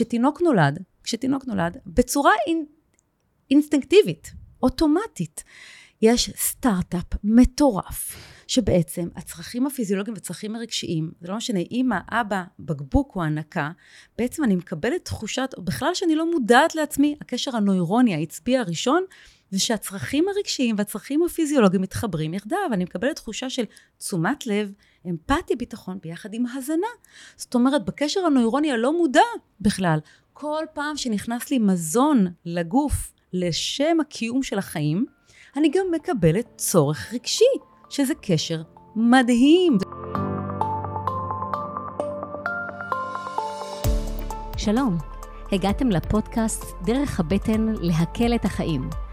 כשתינוק נולד, כשתינוק נולד, בצורה אינ, אינסטינקטיבית, אוטומטית, יש סטארט-אפ מטורף, שבעצם הצרכים הפיזיולוגיים והצרכים הרגשיים, זה לא משנה, אימא, אבא, בקבוק או הנקה, בעצם אני מקבלת תחושת, בכלל שאני לא מודעת לעצמי, הקשר הנוירוני העצבי הראשון, זה שהצרכים הרגשיים והצרכים הפיזיולוגיים מתחברים יחדיו, אני מקבלת תחושה של תשומת לב, אמפתיה, ביטחון, ביחד עם הזנה. זאת אומרת, בקשר הנוירוני הלא מודע בכלל, כל פעם שנכנס לי מזון לגוף לשם הקיום של החיים, אני גם מקבלת צורך רגשי, שזה קשר מדהים. שלום, הגעתם לפודקאסט דרך הבטן להקל את החיים.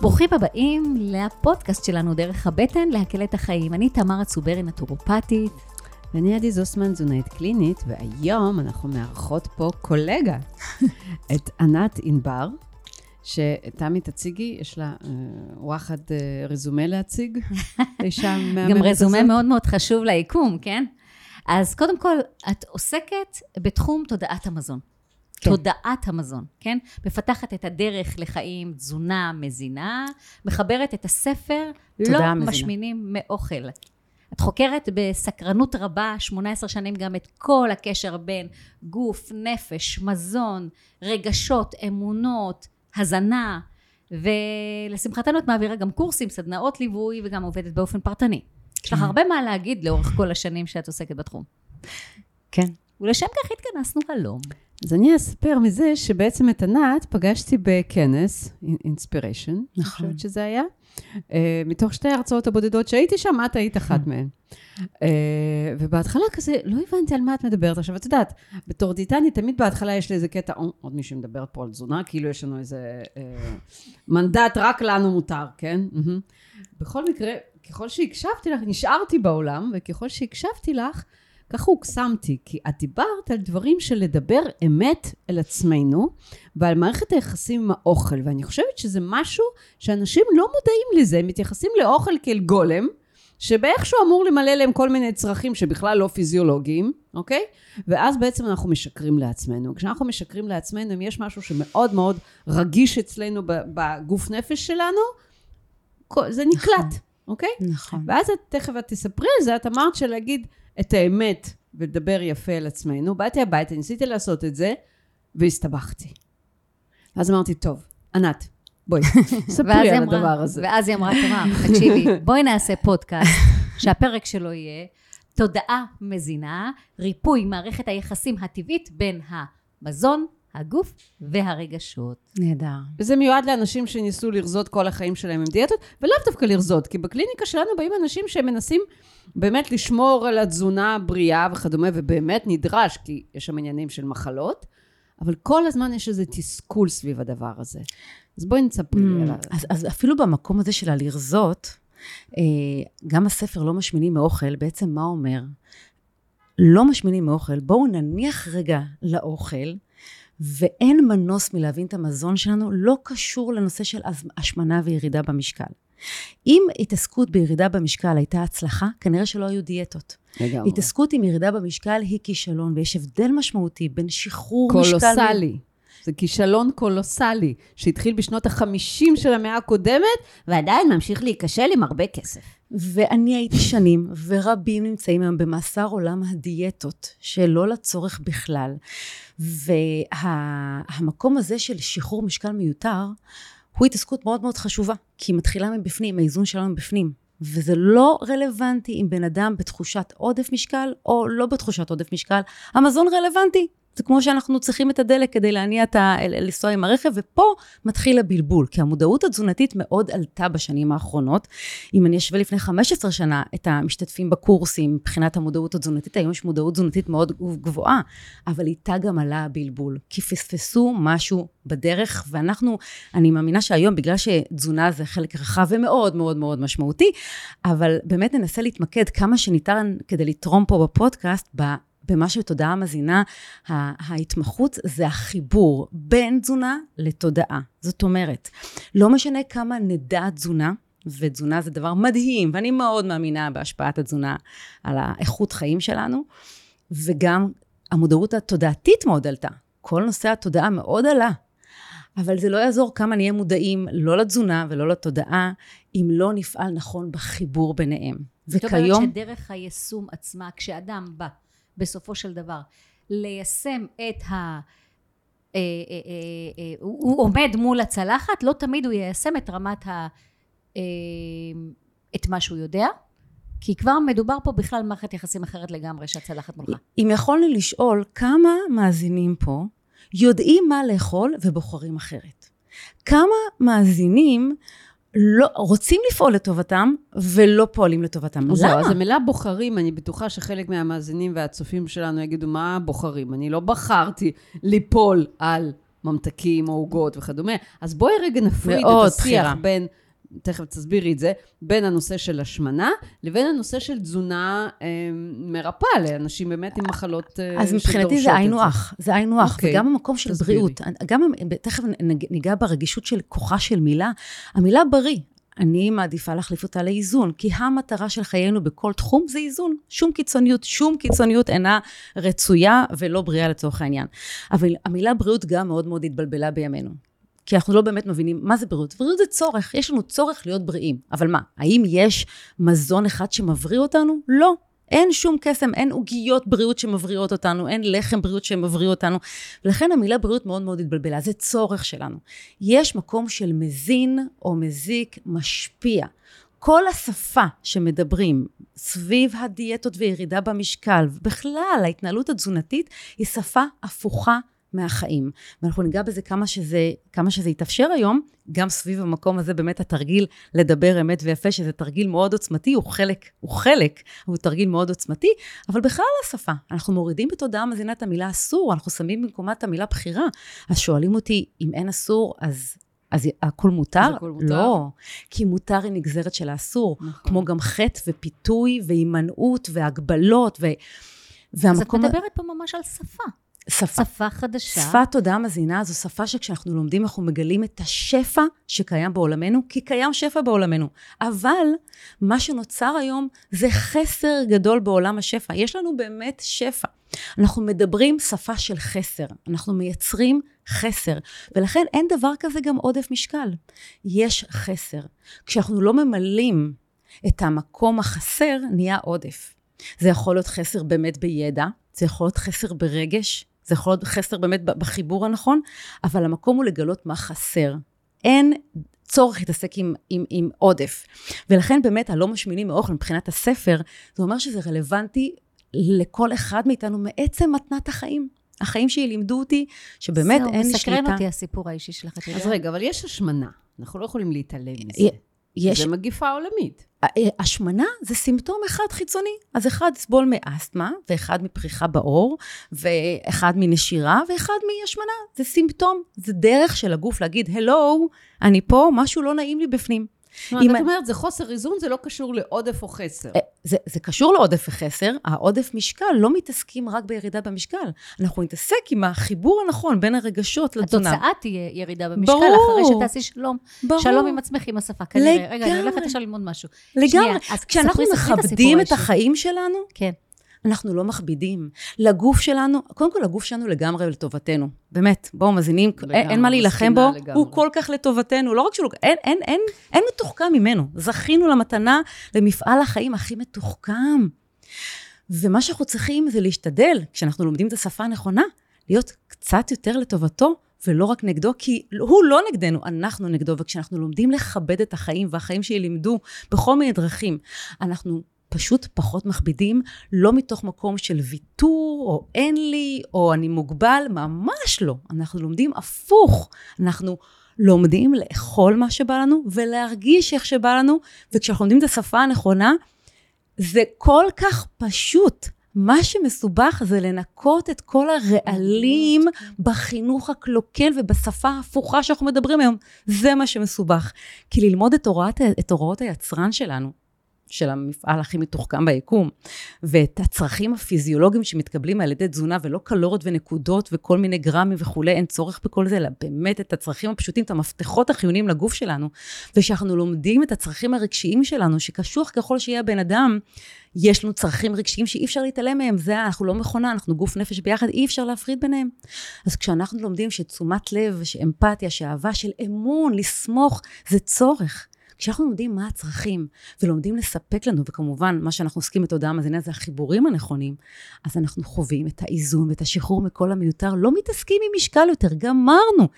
ברוכים הבאים לפודקאסט שלנו דרך הבטן להקל את החיים. אני תמרה צוברי, נטורופטית. ואני עדי זוסמן, תזונאית קלינית, והיום אנחנו מארחות פה קולגה, את ענת ענבר, שתמי תציגי, יש לה אה, וואחד אה, רזומה להציג, אישה מהממת גם רזומה מאוד מאוד חשוב ליקום, כן? אז קודם כל, את עוסקת בתחום תודעת המזון. כן. תודעת המזון, כן? מפתחת את הדרך לחיים תזונה מזינה, מחברת את הספר לא מזינה. משמינים מאוכל. את חוקרת בסקרנות רבה, 18 שנים גם את כל הקשר בין גוף, נפש, מזון, רגשות, אמונות, הזנה, ולשמחתנו את מעבירה גם קורסים, סדנאות ליווי וגם עובדת באופן פרטני. יש לך כן. הרבה מה להגיד לאורך כל השנים שאת עוסקת בתחום. כן. ולשם כך התכנסנו הלום. אז אני אספר מזה שבעצם את ענת פגשתי בכנס, אינספיריישן, נכון. אני חושבת שזה היה, uh, מתוך שתי ההרצאות הבודדות שהייתי שם, את היית אחת מהן. Uh, ובהתחלה כזה, לא הבנתי על מה את מדברת. עכשיו, את יודעת, בתור דיאטנית, תמיד בהתחלה יש לי איזה קטע, או, עוד מישהי מדברת פה על תזונה, כאילו יש לנו איזה uh, מנדט, רק לנו מותר, כן? Mm-hmm. בכל מקרה, ככל שהקשבתי לך, נשארתי בעולם, וככל שהקשבתי לך, ככה הוקסמתי, כי את דיברת על דברים של לדבר אמת אל עצמנו, ועל מערכת היחסים עם האוכל, ואני חושבת שזה משהו שאנשים לא מודעים לזה, הם מתייחסים לאוכל כאל גולם, שבאיכשהו אמור למלא להם כל מיני צרכים שבכלל לא פיזיולוגיים, אוקיי? ואז בעצם אנחנו משקרים לעצמנו. כשאנחנו משקרים לעצמנו, אם יש משהו שמאוד מאוד רגיש אצלנו בגוף נפש שלנו, זה נקלט, נכון. אוקיי? נכון. ואז את תכף את תספרי על זה, את אמרת שלהגיד, את האמת ולדבר יפה על עצמנו. באתי הביתה, ניסיתי לעשות את זה, והסתבכתי. אז אמרתי, טוב, ענת, בואי, ספרי על אמרה, הדבר הזה. ואז היא אמרה, תמר, תקשיבי, בואי נעשה פודקאסט, שהפרק שלו יהיה תודעה מזינה, ריפוי מערכת היחסים הטבעית בין המזון, הגוף והרגשות. נהדר. וזה מיועד לאנשים שניסו לרזות כל החיים שלהם עם דיאטות, ולאו דווקא לרזות, כי בקליניקה שלנו באים אנשים שמנסים באמת לשמור על התזונה הבריאה וכדומה, ובאמת נדרש, כי יש שם עניינים של מחלות, אבל כל הזמן יש איזה תסכול סביב הדבר הזה. אז בואי נספרי mm, עליו. אז, אז אפילו במקום הזה של הלרזות, אה, גם הספר לא משמינים מאוכל, בעצם מה אומר? לא משמינים מאוכל, בואו נניח רגע לאוכל, ואין מנוס מלהבין את המזון שלנו, לא קשור לנושא של השמנה וירידה במשקל. אם התעסקות בירידה במשקל הייתה הצלחה, כנראה שלא היו דיאטות. לגמרי. התעסקות עם ירידה במשקל היא כישלון, ויש הבדל משמעותי בין שחרור קולוסלי. משקל... קולוסלי. זה כישלון קולוסלי, שהתחיל בשנות ה-50 של המאה הקודמת, ועדיין ממשיך להיכשל עם הרבה כסף. ואני הייתי שנים, ורבים נמצאים היום במאסר עולם הדיאטות, שלא לצורך בכלל. והמקום וה, הזה של שחרור משקל מיותר, הוא התעסקות מאוד מאוד חשובה, כי היא מתחילה מבפנים, האיזון שלנו מבפנים. וזה לא רלוונטי אם בן אדם בתחושת עודף משקל או לא בתחושת עודף משקל, המזון רלוונטי. זה כמו שאנחנו צריכים את הדלק כדי להניע את ה... לנסוע עם הרכב, ופה מתחיל הבלבול, כי המודעות התזונתית מאוד עלתה בשנים האחרונות. אם אני אשווה לפני 15 שנה את המשתתפים בקורסים מבחינת המודעות התזונתית, היום יש מודעות תזונתית מאוד גבוהה, אבל איתה גם עלה הבלבול, כי פספסו משהו בדרך, ואנחנו, אני מאמינה שהיום, בגלל שתזונה זה חלק רחב ומאוד מאוד מאוד משמעותי, אבל באמת ננסה להתמקד כמה שניתן כדי לתרום פה בפודקאסט, במה שבתודעה מזינה, ההתמחות זה החיבור בין תזונה לתודעה. זאת אומרת, לא משנה כמה נדע תזונה, ותזונה זה דבר מדהים, ואני מאוד מאמינה בהשפעת התזונה על האיכות חיים שלנו, וגם המודעות התודעתית מאוד עלתה. כל נושא התודעה מאוד עלה. אבל זה לא יעזור כמה נהיה מודעים, לא לתזונה ולא לתודעה, אם לא נפעל נכון בחיבור ביניהם. וכיום... זאת אומרת שדרך היישום עצמה, כשאדם בא בסופו של דבר ליישם את ה... אה, אה, אה, הוא עומד מול הצלחת, לא תמיד הוא יישם את רמת ה... את מה שהוא יודע, כי כבר מדובר פה בכלל מערכת יחסים אחרת לגמרי שהצלחת מולך. אם יכולנו לשאול כמה מאזינים פה יודעים מה לאכול ובוחרים אחרת. כמה מאזינים לא, רוצים לפעול לטובתם ולא פועלים לטובתם. למה? זהו, אז המילה בוחרים, אני בטוחה שחלק מהמאזינים והצופים שלנו יגידו, מה בוחרים? אני לא בחרתי ליפול על ממתקים או עוגות וכדומה. אז בואי רגע נפריד את השיח בחירה. בין תכף תסבירי את זה, בין הנושא של השמנה לבין הנושא של תזונה אה, מרפאה לאנשים באמת עם מחלות אה, שדורשות את זה. אז מבחינתי זה היינו הך, זה היינו הך, okay. וגם המקום של תסבירי. בריאות. גם, תכף ניגע ברגישות של כוחה של מילה. המילה בריא, אני מעדיפה להחליף אותה לאיזון, כי המטרה של חיינו בכל תחום זה איזון. שום קיצוניות, שום קיצוניות אינה רצויה ולא בריאה לצורך העניין. אבל המילה בריאות גם מאוד מאוד התבלבלה בימינו. כי אנחנו לא באמת מבינים מה זה בריאות. בריאות זה צורך, יש לנו צורך להיות בריאים. אבל מה, האם יש מזון אחד שמבריא אותנו? לא. אין שום קסם, אין עוגיות בריאות שמבריאות אותנו, אין לחם בריאות שמבריא אותנו. ולכן המילה בריאות מאוד מאוד התבלבלה, זה צורך שלנו. יש מקום של מזין או מזיק משפיע. כל השפה שמדברים סביב הדיאטות וירידה במשקל, ובכלל ההתנהלות התזונתית, היא שפה הפוכה מהחיים. ואנחנו ניגע בזה כמה שזה, כמה שזה יתאפשר היום, גם סביב המקום הזה באמת התרגיל לדבר אמת ויפה, שזה תרגיל מאוד עוצמתי, הוא חלק, הוא חלק, הוא תרגיל מאוד עוצמתי, אבל בכלל השפה, אנחנו מורידים בתודעה מזינה את המילה אסור, אנחנו שמים במקומה את המילה בחירה. אז שואלים אותי, אם אין אסור, אז אז הכל מותר? אז הכל מותר? לא, כי מותר היא נגזרת של האסור, נכון. כמו גם חטא ופיתוי והימנעות והגבלות ו... והמקום... אז את מדברת פה ממש על שפה. שפה. שפה חדשה. שפת תודעה מזינה זו שפה שכשאנחנו לומדים אנחנו מגלים את השפע שקיים בעולמנו, כי קיים שפע בעולמנו. אבל מה שנוצר היום זה חסר גדול בעולם השפע. יש לנו באמת שפע. אנחנו מדברים שפה של חסר, אנחנו מייצרים חסר, ולכן אין דבר כזה גם עודף משקל. יש חסר. כשאנחנו לא ממלאים את המקום החסר, נהיה עודף. זה יכול להיות חסר באמת בידע, זה יכול להיות חסר ברגש, זה יכול להיות חסר באמת בחיבור הנכון, אבל המקום הוא לגלות מה חסר. אין צורך להתעסק עם, עם, עם עודף. ולכן באמת הלא משמינים מאוכל מבחינת הספר, זה אומר שזה רלוונטי לכל אחד מאיתנו מעצם מתנת החיים. החיים שלי לימדו אותי שבאמת אין לי שליטה. זהו, מסקרן אותי הסיפור האישי שלך, אז רגע, אבל יש השמנה. אנחנו לא יכולים להתעלם מזה. יש... זה מגיפה עולמית. אה, השמנה זה סימפטום אחד חיצוני. אז אחד יסבול מאסתמה, ואחד מפריחה בעור, ואחד מנשירה, ואחד מהשמנה. זה סימפטום, זה דרך של הגוף להגיד, הלו, אני פה, משהו לא נעים לי בפנים. אם את אומרת, זה חוסר איזון, זה לא קשור לעודף או חסר. אה, זה, זה קשור לעודף וחסר. העודף משקל, לא מתעסקים רק בירידה במשקל. אנחנו נתעסק עם החיבור הנכון בין הרגשות לתזונה. התוצאה תהיה ירידה במשקל, ברור. אחרי שתעשי שלום. ברור. שלום עם עצמך, עם השפה, כנראה. לגמרי. רגע, אני הולכת עכשיו ללמוד משהו. לגמרי. שנייה, כשאנחנו מכבדים את החיים שלנו, כן. אנחנו לא מכבידים. לגוף שלנו, קודם כל הגוף שלנו לגמרי לטובתנו. באמת, בואו, מאזינים, אין, אין מה להילחם בו, לגמרי. הוא כל כך לטובתנו. לא רק שהוא, אין, אין, אין, אין מתוחכם ממנו. זכינו למתנה, למפעל החיים הכי מתוחכם. ומה שאנחנו צריכים זה להשתדל, כשאנחנו לומדים את השפה הנכונה, להיות קצת יותר לטובתו, ולא רק נגדו, כי הוא לא נגדנו, אנחנו נגדו. וכשאנחנו לומדים לכבד את החיים, והחיים שלי לימדו בכל מיני דרכים, אנחנו פשוט פחות מכבידים, לא מתוך מקום של ויתור, או אין לי, או אני מוגבל, ממש לא. אנחנו לומדים הפוך. אנחנו לומדים לאכול מה שבא לנו, ולהרגיש איך שבא לנו, וכשאנחנו לומדים את השפה הנכונה, זה כל כך פשוט. מה שמסובך זה לנקות את כל הרעלים בחינוך הקלוקל ובשפה ההפוכה שאנחנו מדברים היום. זה מה שמסובך. כי ללמוד את, הוראת, את הוראות היצרן שלנו, של המפעל הכי מתוחכם ביקום, ואת הצרכים הפיזיולוגיים שמתקבלים על ידי תזונה, ולא קלוריות ונקודות וכל מיני גרמים וכולי, אין צורך בכל זה, אלא באמת את הצרכים הפשוטים, את המפתחות החיוניים לגוף שלנו, ושאנחנו לומדים את הצרכים הרגשיים שלנו, שקשוח ככל שיהיה הבן אדם, יש לנו צרכים רגשיים שאי אפשר להתעלם מהם, זה, אנחנו לא מכונה, אנחנו גוף נפש ביחד, אי אפשר להפריד ביניהם. אז כשאנחנו לומדים שתשומת לב, שאמפתיה, שאהבה, של אמון, לסמוך, זה צורך. כשאנחנו לומדים מה הצרכים ולומדים לספק לנו, וכמובן, מה שאנחנו עוסקים בתודעה המאזינה זה החיבורים הנכונים, אז אנחנו חווים את האיזון ואת השחרור מכל המיותר, לא מתעסקים עם משקל יותר, גמרנו.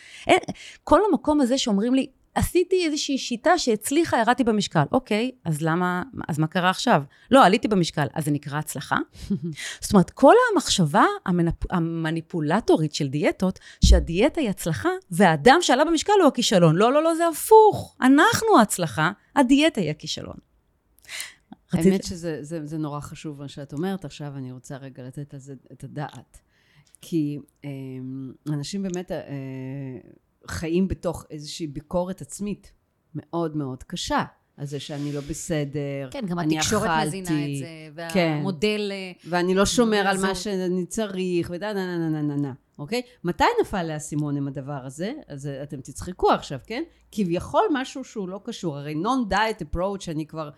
כל המקום הזה שאומרים לי, עשיתי איזושהי שיטה שהצליחה, ירדתי במשקל. אוקיי, אז למה, אז מה קרה עכשיו? לא, עליתי במשקל, אז זה נקרא הצלחה? זאת אומרת, כל המחשבה המנפ... המניפולטורית של דיאטות, שהדיאטה היא הצלחה, והאדם שעלה במשקל הוא הכישלון. לא, לא, לא, זה הפוך. אנחנו ההצלחה, הדיאטה היא הכישלון. האמת שזה זה, זה נורא חשוב מה שאת אומרת עכשיו, אני רוצה רגע לתת על זה את הדעת. כי אה, אנשים באמת... אה, חיים בתוך איזושהי ביקורת עצמית מאוד מאוד קשה. על זה שאני לא בסדר, כן, גם התקשורת מזינה את זה, כן. והמודל... כן, ואני לא שומר על מה שאני צריך, ודה נה נה נה נה נה, אוקיי? מתי נפל האסימון עם הדבר הזה? אז אתם תצחקו עכשיו, כן? כביכול משהו שהוא לא קשור. הרי non-diet approach, אני כבר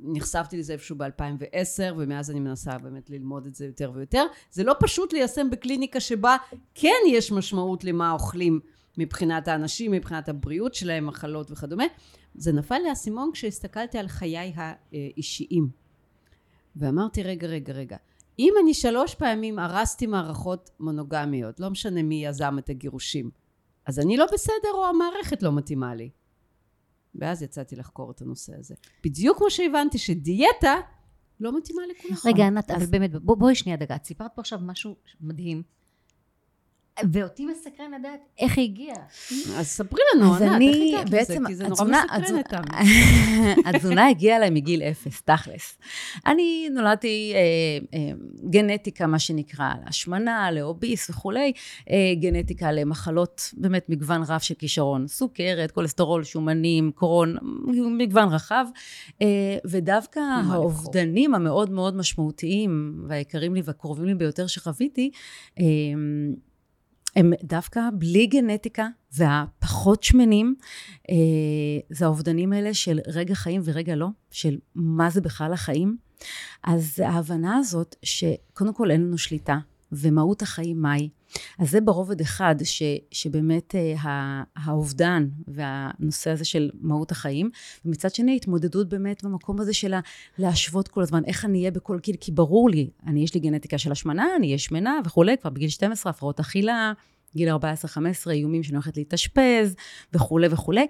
נחשפתי לזה איפשהו ב-2010, ומאז אני מנסה באמת ללמוד את זה יותר ויותר. זה לא פשוט ליישם בקליניקה שבה כן יש משמעות למה אוכלים. מבחינת האנשים, מבחינת הבריאות שלהם, מחלות וכדומה. זה נפל לי האסימון כשהסתכלתי על חיי האישיים. ואמרתי, רגע, רגע, רגע, אם אני שלוש פעמים הרסתי מערכות מונוגמיות, לא משנה מי יזם את הגירושים, אז אני לא בסדר או המערכת לא מתאימה לי. ואז יצאתי לחקור את הנושא הזה. בדיוק כמו שהבנתי שדיאטה לא מתאימה לכולם. רגע, ענת. אבל באמת, בוא, בואי שנייה דקה. סיפרת פה עכשיו משהו מדהים. ואותי מסקרן לדעת איך היא הגיעה. אז ספרי לנו, ענת, איך הגעת לזה? כי זה נורא מסקרן אותם. התזונה הגיעה אליי מגיל אפס, תכלס. אני נולדתי אה, אה, גנטיקה, מה שנקרא, להשמנה, לאוביס וכולי, אה, גנטיקה למחלות, באמת מגוון רב של כישרון, סוכרת, כולסטרול, שומנים, קורון, מגוון רחב, אה, ודווקא האובדנים המאוד מאוד משמעותיים, והיקרים לי והקרובים לי ביותר שחוויתי, אה, הם דווקא בלי גנטיקה והפחות שמנים, אה, זה האובדנים האלה של רגע חיים ורגע לא, של מה זה בכלל החיים. אז ההבנה הזאת שקודם כל אין לנו שליטה, ומהות החיים מהי. אז זה ברובד אחד, ש, שבאמת אה, האובדן והנושא הזה של מהות החיים, ומצד שני התמודדות באמת במקום הזה של להשוות כל הזמן, איך אני אהיה בכל גיל, כי ברור לי, אני יש לי גנטיקה של השמנה, אני אהיה שמנה וכולי, כבר בגיל 12, הפרעות אכילה, גיל 14-15, איומים שאני הולכת להתאשפז וכולי וכולי.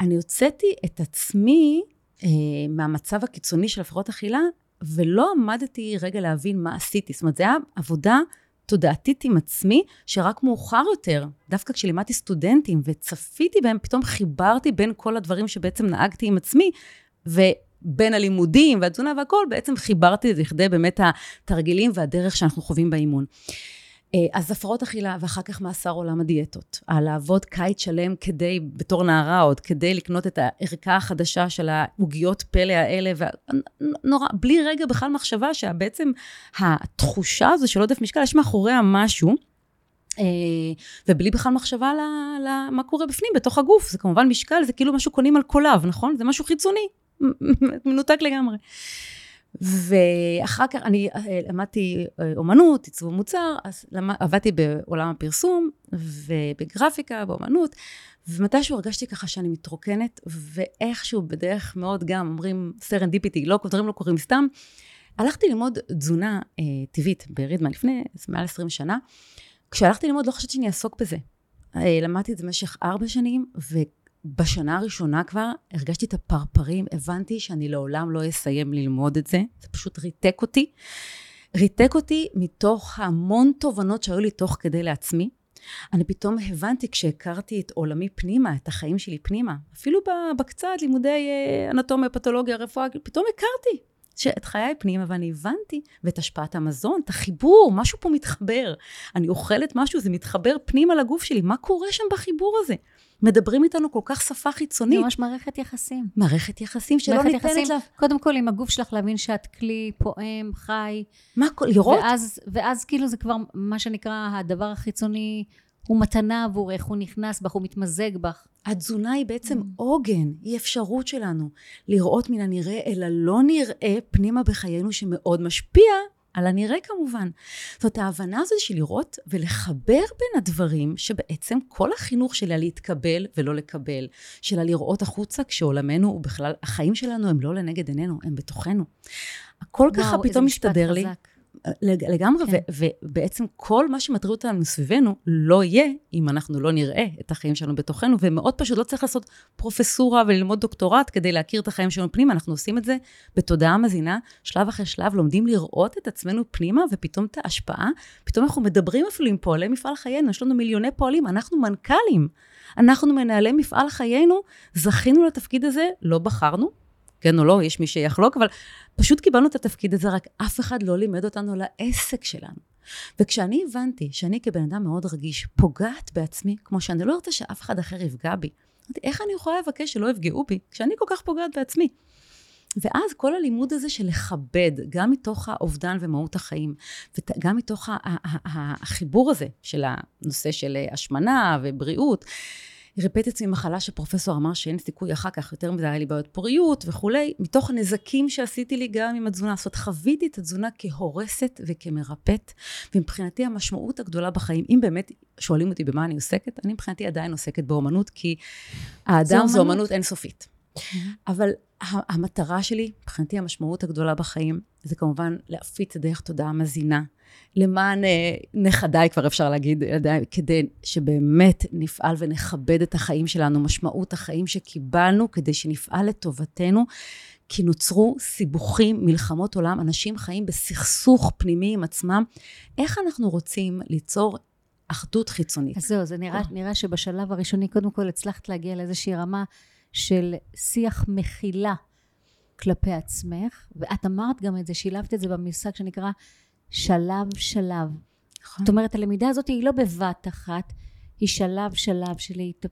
אני הוצאתי את עצמי אה, מהמצב הקיצוני של הפרעות אכילה, ולא עמדתי רגע להבין מה עשיתי. זאת אומרת, זו הייתה עבודה תודעתית עם עצמי, שרק מאוחר יותר, דווקא כשלימדתי סטודנטים וצפיתי בהם, פתאום חיברתי בין כל הדברים שבעצם נהגתי עם עצמי, ובין הלימודים והתזונה והכל, בעצם חיברתי את זה לכדי באמת התרגילים והדרך שאנחנו חווים באימון. אה, אז הפרעות אכילה, ואחר כך מאסר עולם הדיאטות. לעבוד קיץ שלם כדי, בתור נערה עוד, כדי לקנות את הערכה החדשה של העוגיות פלא האלה, ונורא, בלי רגע בכלל מחשבה שבעצם התחושה הזו של עודף משקל, יש מאחוריה משהו. אה, ובלי בכלל מחשבה למה קורה בפנים, בתוך הגוף. זה כמובן משקל, זה כאילו משהו קונים על קולב, נכון? זה משהו חיצוני, מנותק לגמרי. ואחר כך אני אה, למדתי אה, אומנות, עיצוב מוצר, אז למד, עבדתי בעולם הפרסום ובגרפיקה, באומנות, ומתישהו הרגשתי ככה שאני מתרוקנת, ואיכשהו בדרך מאוד גם אומרים serendipity, לא, דברים לא קורים סתם. הלכתי ללמוד תזונה אה, טבעית ברידמן לפני מעל 20 שנה. כשהלכתי ללמוד לא חשבתי שאני אעסוק בזה. אה, למדתי את זה במשך ארבע שנים, בשנה הראשונה כבר הרגשתי את הפרפרים, הבנתי שאני לעולם לא אסיים ללמוד את זה, זה פשוט ריתק אותי. ריתק אותי מתוך המון תובנות שהיו לי תוך כדי לעצמי. אני פתאום הבנתי כשהכרתי את עולמי פנימה, את החיים שלי פנימה, אפילו בקצת לימודי אה, אנטומיה, פתולוגיה, רפואה, פתאום הכרתי שאת חיי פנימה, ואני הבנתי, ואת השפעת המזון, את החיבור, משהו פה מתחבר. אני אוכלת משהו, זה מתחבר פנימה לגוף שלי, מה קורה שם בחיבור הזה? מדברים איתנו כל כך שפה חיצונית. ממש מערכת יחסים. מערכת יחסים שלא מערכת ניתנת יחסים, לה... קודם כל עם הגוף שלך להבין שאת כלי פועם, חי. מה, לראות? ואז, ואז כאילו זה כבר מה שנקרא הדבר החיצוני הוא מתנה עבורך, הוא נכנס בך, הוא מתמזג בך. התזונה היא בעצם עוגן, היא אפשרות שלנו לראות מן הנראה אל הלא נראה פנימה בחיינו שמאוד משפיע על הנראה כמובן. זאת ההבנה הזאת של לראות ולחבר בין הדברים שבעצם כל החינוך שלה להתקבל ולא לקבל, שלה לראות החוצה כשעולמנו הוא בכלל, החיים שלנו הם לא לנגד עינינו, הם בתוכנו. הכל ככה וואו, פתאום מסתדר לי. חזק. לג- לגמרי, כן. ו- ובעצם כל מה שמטריד אותנו סביבנו לא יהיה אם אנחנו לא נראה את החיים שלנו בתוכנו, ומאוד פשוט לא צריך לעשות פרופסורה וללמוד דוקטורט כדי להכיר את החיים שלנו פנימה, אנחנו עושים את זה בתודעה מזינה, שלב אחרי שלב, לומדים לראות את עצמנו פנימה, ופתאום את ההשפעה, פתאום אנחנו מדברים אפילו עם פועלי מפעל חיינו, יש לנו מיליוני פועלים, אנחנו מנכ"לים, אנחנו מנהלי מפעל חיינו, זכינו לתפקיד הזה, לא בחרנו, כן או לא, יש מי שיחלוק, אבל פשוט קיבלנו את התפקיד הזה, רק אף אחד לא לימד אותנו לעסק שלנו. וכשאני הבנתי שאני כבן אדם מאוד רגיש, פוגעת בעצמי, כמו שאני לא רוצה שאף אחד אחר יפגע בי, אמרתי, איך אני יכולה לבקש שלא יפגעו בי, כשאני כל כך פוגעת בעצמי? ואז כל הלימוד הזה של לכבד, גם מתוך האובדן ומהות החיים, וגם מתוך החיבור הזה של הנושא של השמנה ובריאות, את עצמי מחלה שפרופסור אמר שאין סיכוי אחר כך, יותר מדי היה לי בעיות פוריות וכולי, מתוך הנזקים שעשיתי לי גם עם התזונה. זאת אומרת, חוויתי את התזונה כהורסת וכמרפאת, ומבחינתי המשמעות הגדולה בחיים, אם באמת שואלים אותי במה אני עוסקת, אני מבחינתי עדיין עוסקת באומנות, כי האדם זו אומנות. אינסופית. אבל ה- המטרה שלי, מבחינתי המשמעות הגדולה בחיים, זה כמובן להפיץ דרך תודעה מזינה. למען אה, נכדיי, כבר אפשר להגיד, ילדיי, כדי שבאמת נפעל ונכבד את החיים שלנו, משמעות החיים שקיבלנו, כדי שנפעל לטובתנו, כי נוצרו סיבוכים, מלחמות עולם, אנשים חיים בסכסוך פנימי עם עצמם. איך אנחנו רוצים ליצור אחדות חיצונית? אז זהו, זה נראה, נראה שבשלב הראשוני, קודם כל הצלחת להגיע לאיזושהי רמה של שיח מכילה כלפי עצמך, ואת אמרת גם את זה, שילבת את זה במושג שנקרא שלב שלב. נכון? זאת אומרת, הלמידה הזאת היא לא בבת אחת, היא שלב שלב של להת...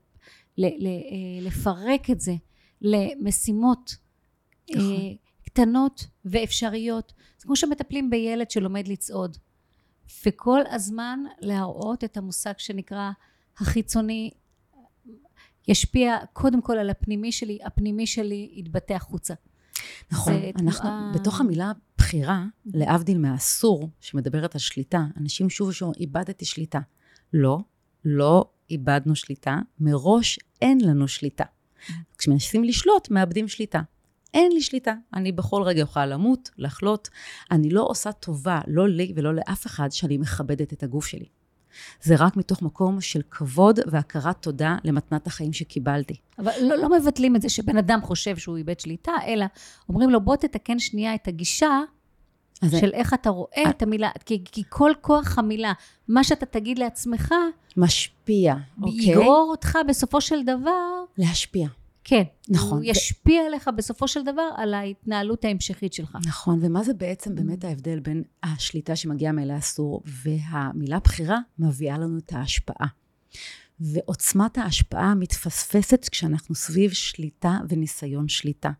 ל... ל... אה, לפרק את זה למשימות נכון. אה, קטנות ואפשריות. זה כמו שמטפלים בילד שלומד לצעוד. וכל הזמן להראות את המושג שנקרא החיצוני ישפיע קודם כל על הפנימי שלי, הפנימי שלי יתבטא החוצה. נכון, אנחנו, תנועה- בתוך המילה בחירה, להבדיל מהאסור, שמדברת על שליטה, אנשים שוב ושוב, איבדתי שליטה. לא, לא איבדנו שליטה, מראש אין לנו שליטה. כשמנסים לשלוט, מאבדים שליטה. אין לי שליטה, אני בכל רגע יכולה למות, לחלות. אני לא עושה טובה, לא לי ולא לאף אחד, שאני מכבדת את הגוף שלי. זה רק מתוך מקום של כבוד והכרת תודה למתנת החיים שקיבלתי. אבל לא, לא מבטלים את זה שבן אדם חושב שהוא איבד שליטה, אלא אומרים לו בוא תתקן שנייה את הגישה של איך אתה רואה את המילה, כי, כי כל כוח המילה, מה שאתה תגיד לעצמך, משפיע, אוקיי? יגרור אותך בסופו של דבר, להשפיע. כן, נכון. הוא ישפיע עליך בסופו של דבר על ההתנהלות ההמשכית שלך. נכון, ומה זה בעצם באמת ההבדל בין השליטה שמגיעה מאלה אסור והמילה בחירה מביאה לנו את ההשפעה. ועוצמת ההשפעה מתפספסת כשאנחנו סביב שליטה וניסיון שליטה.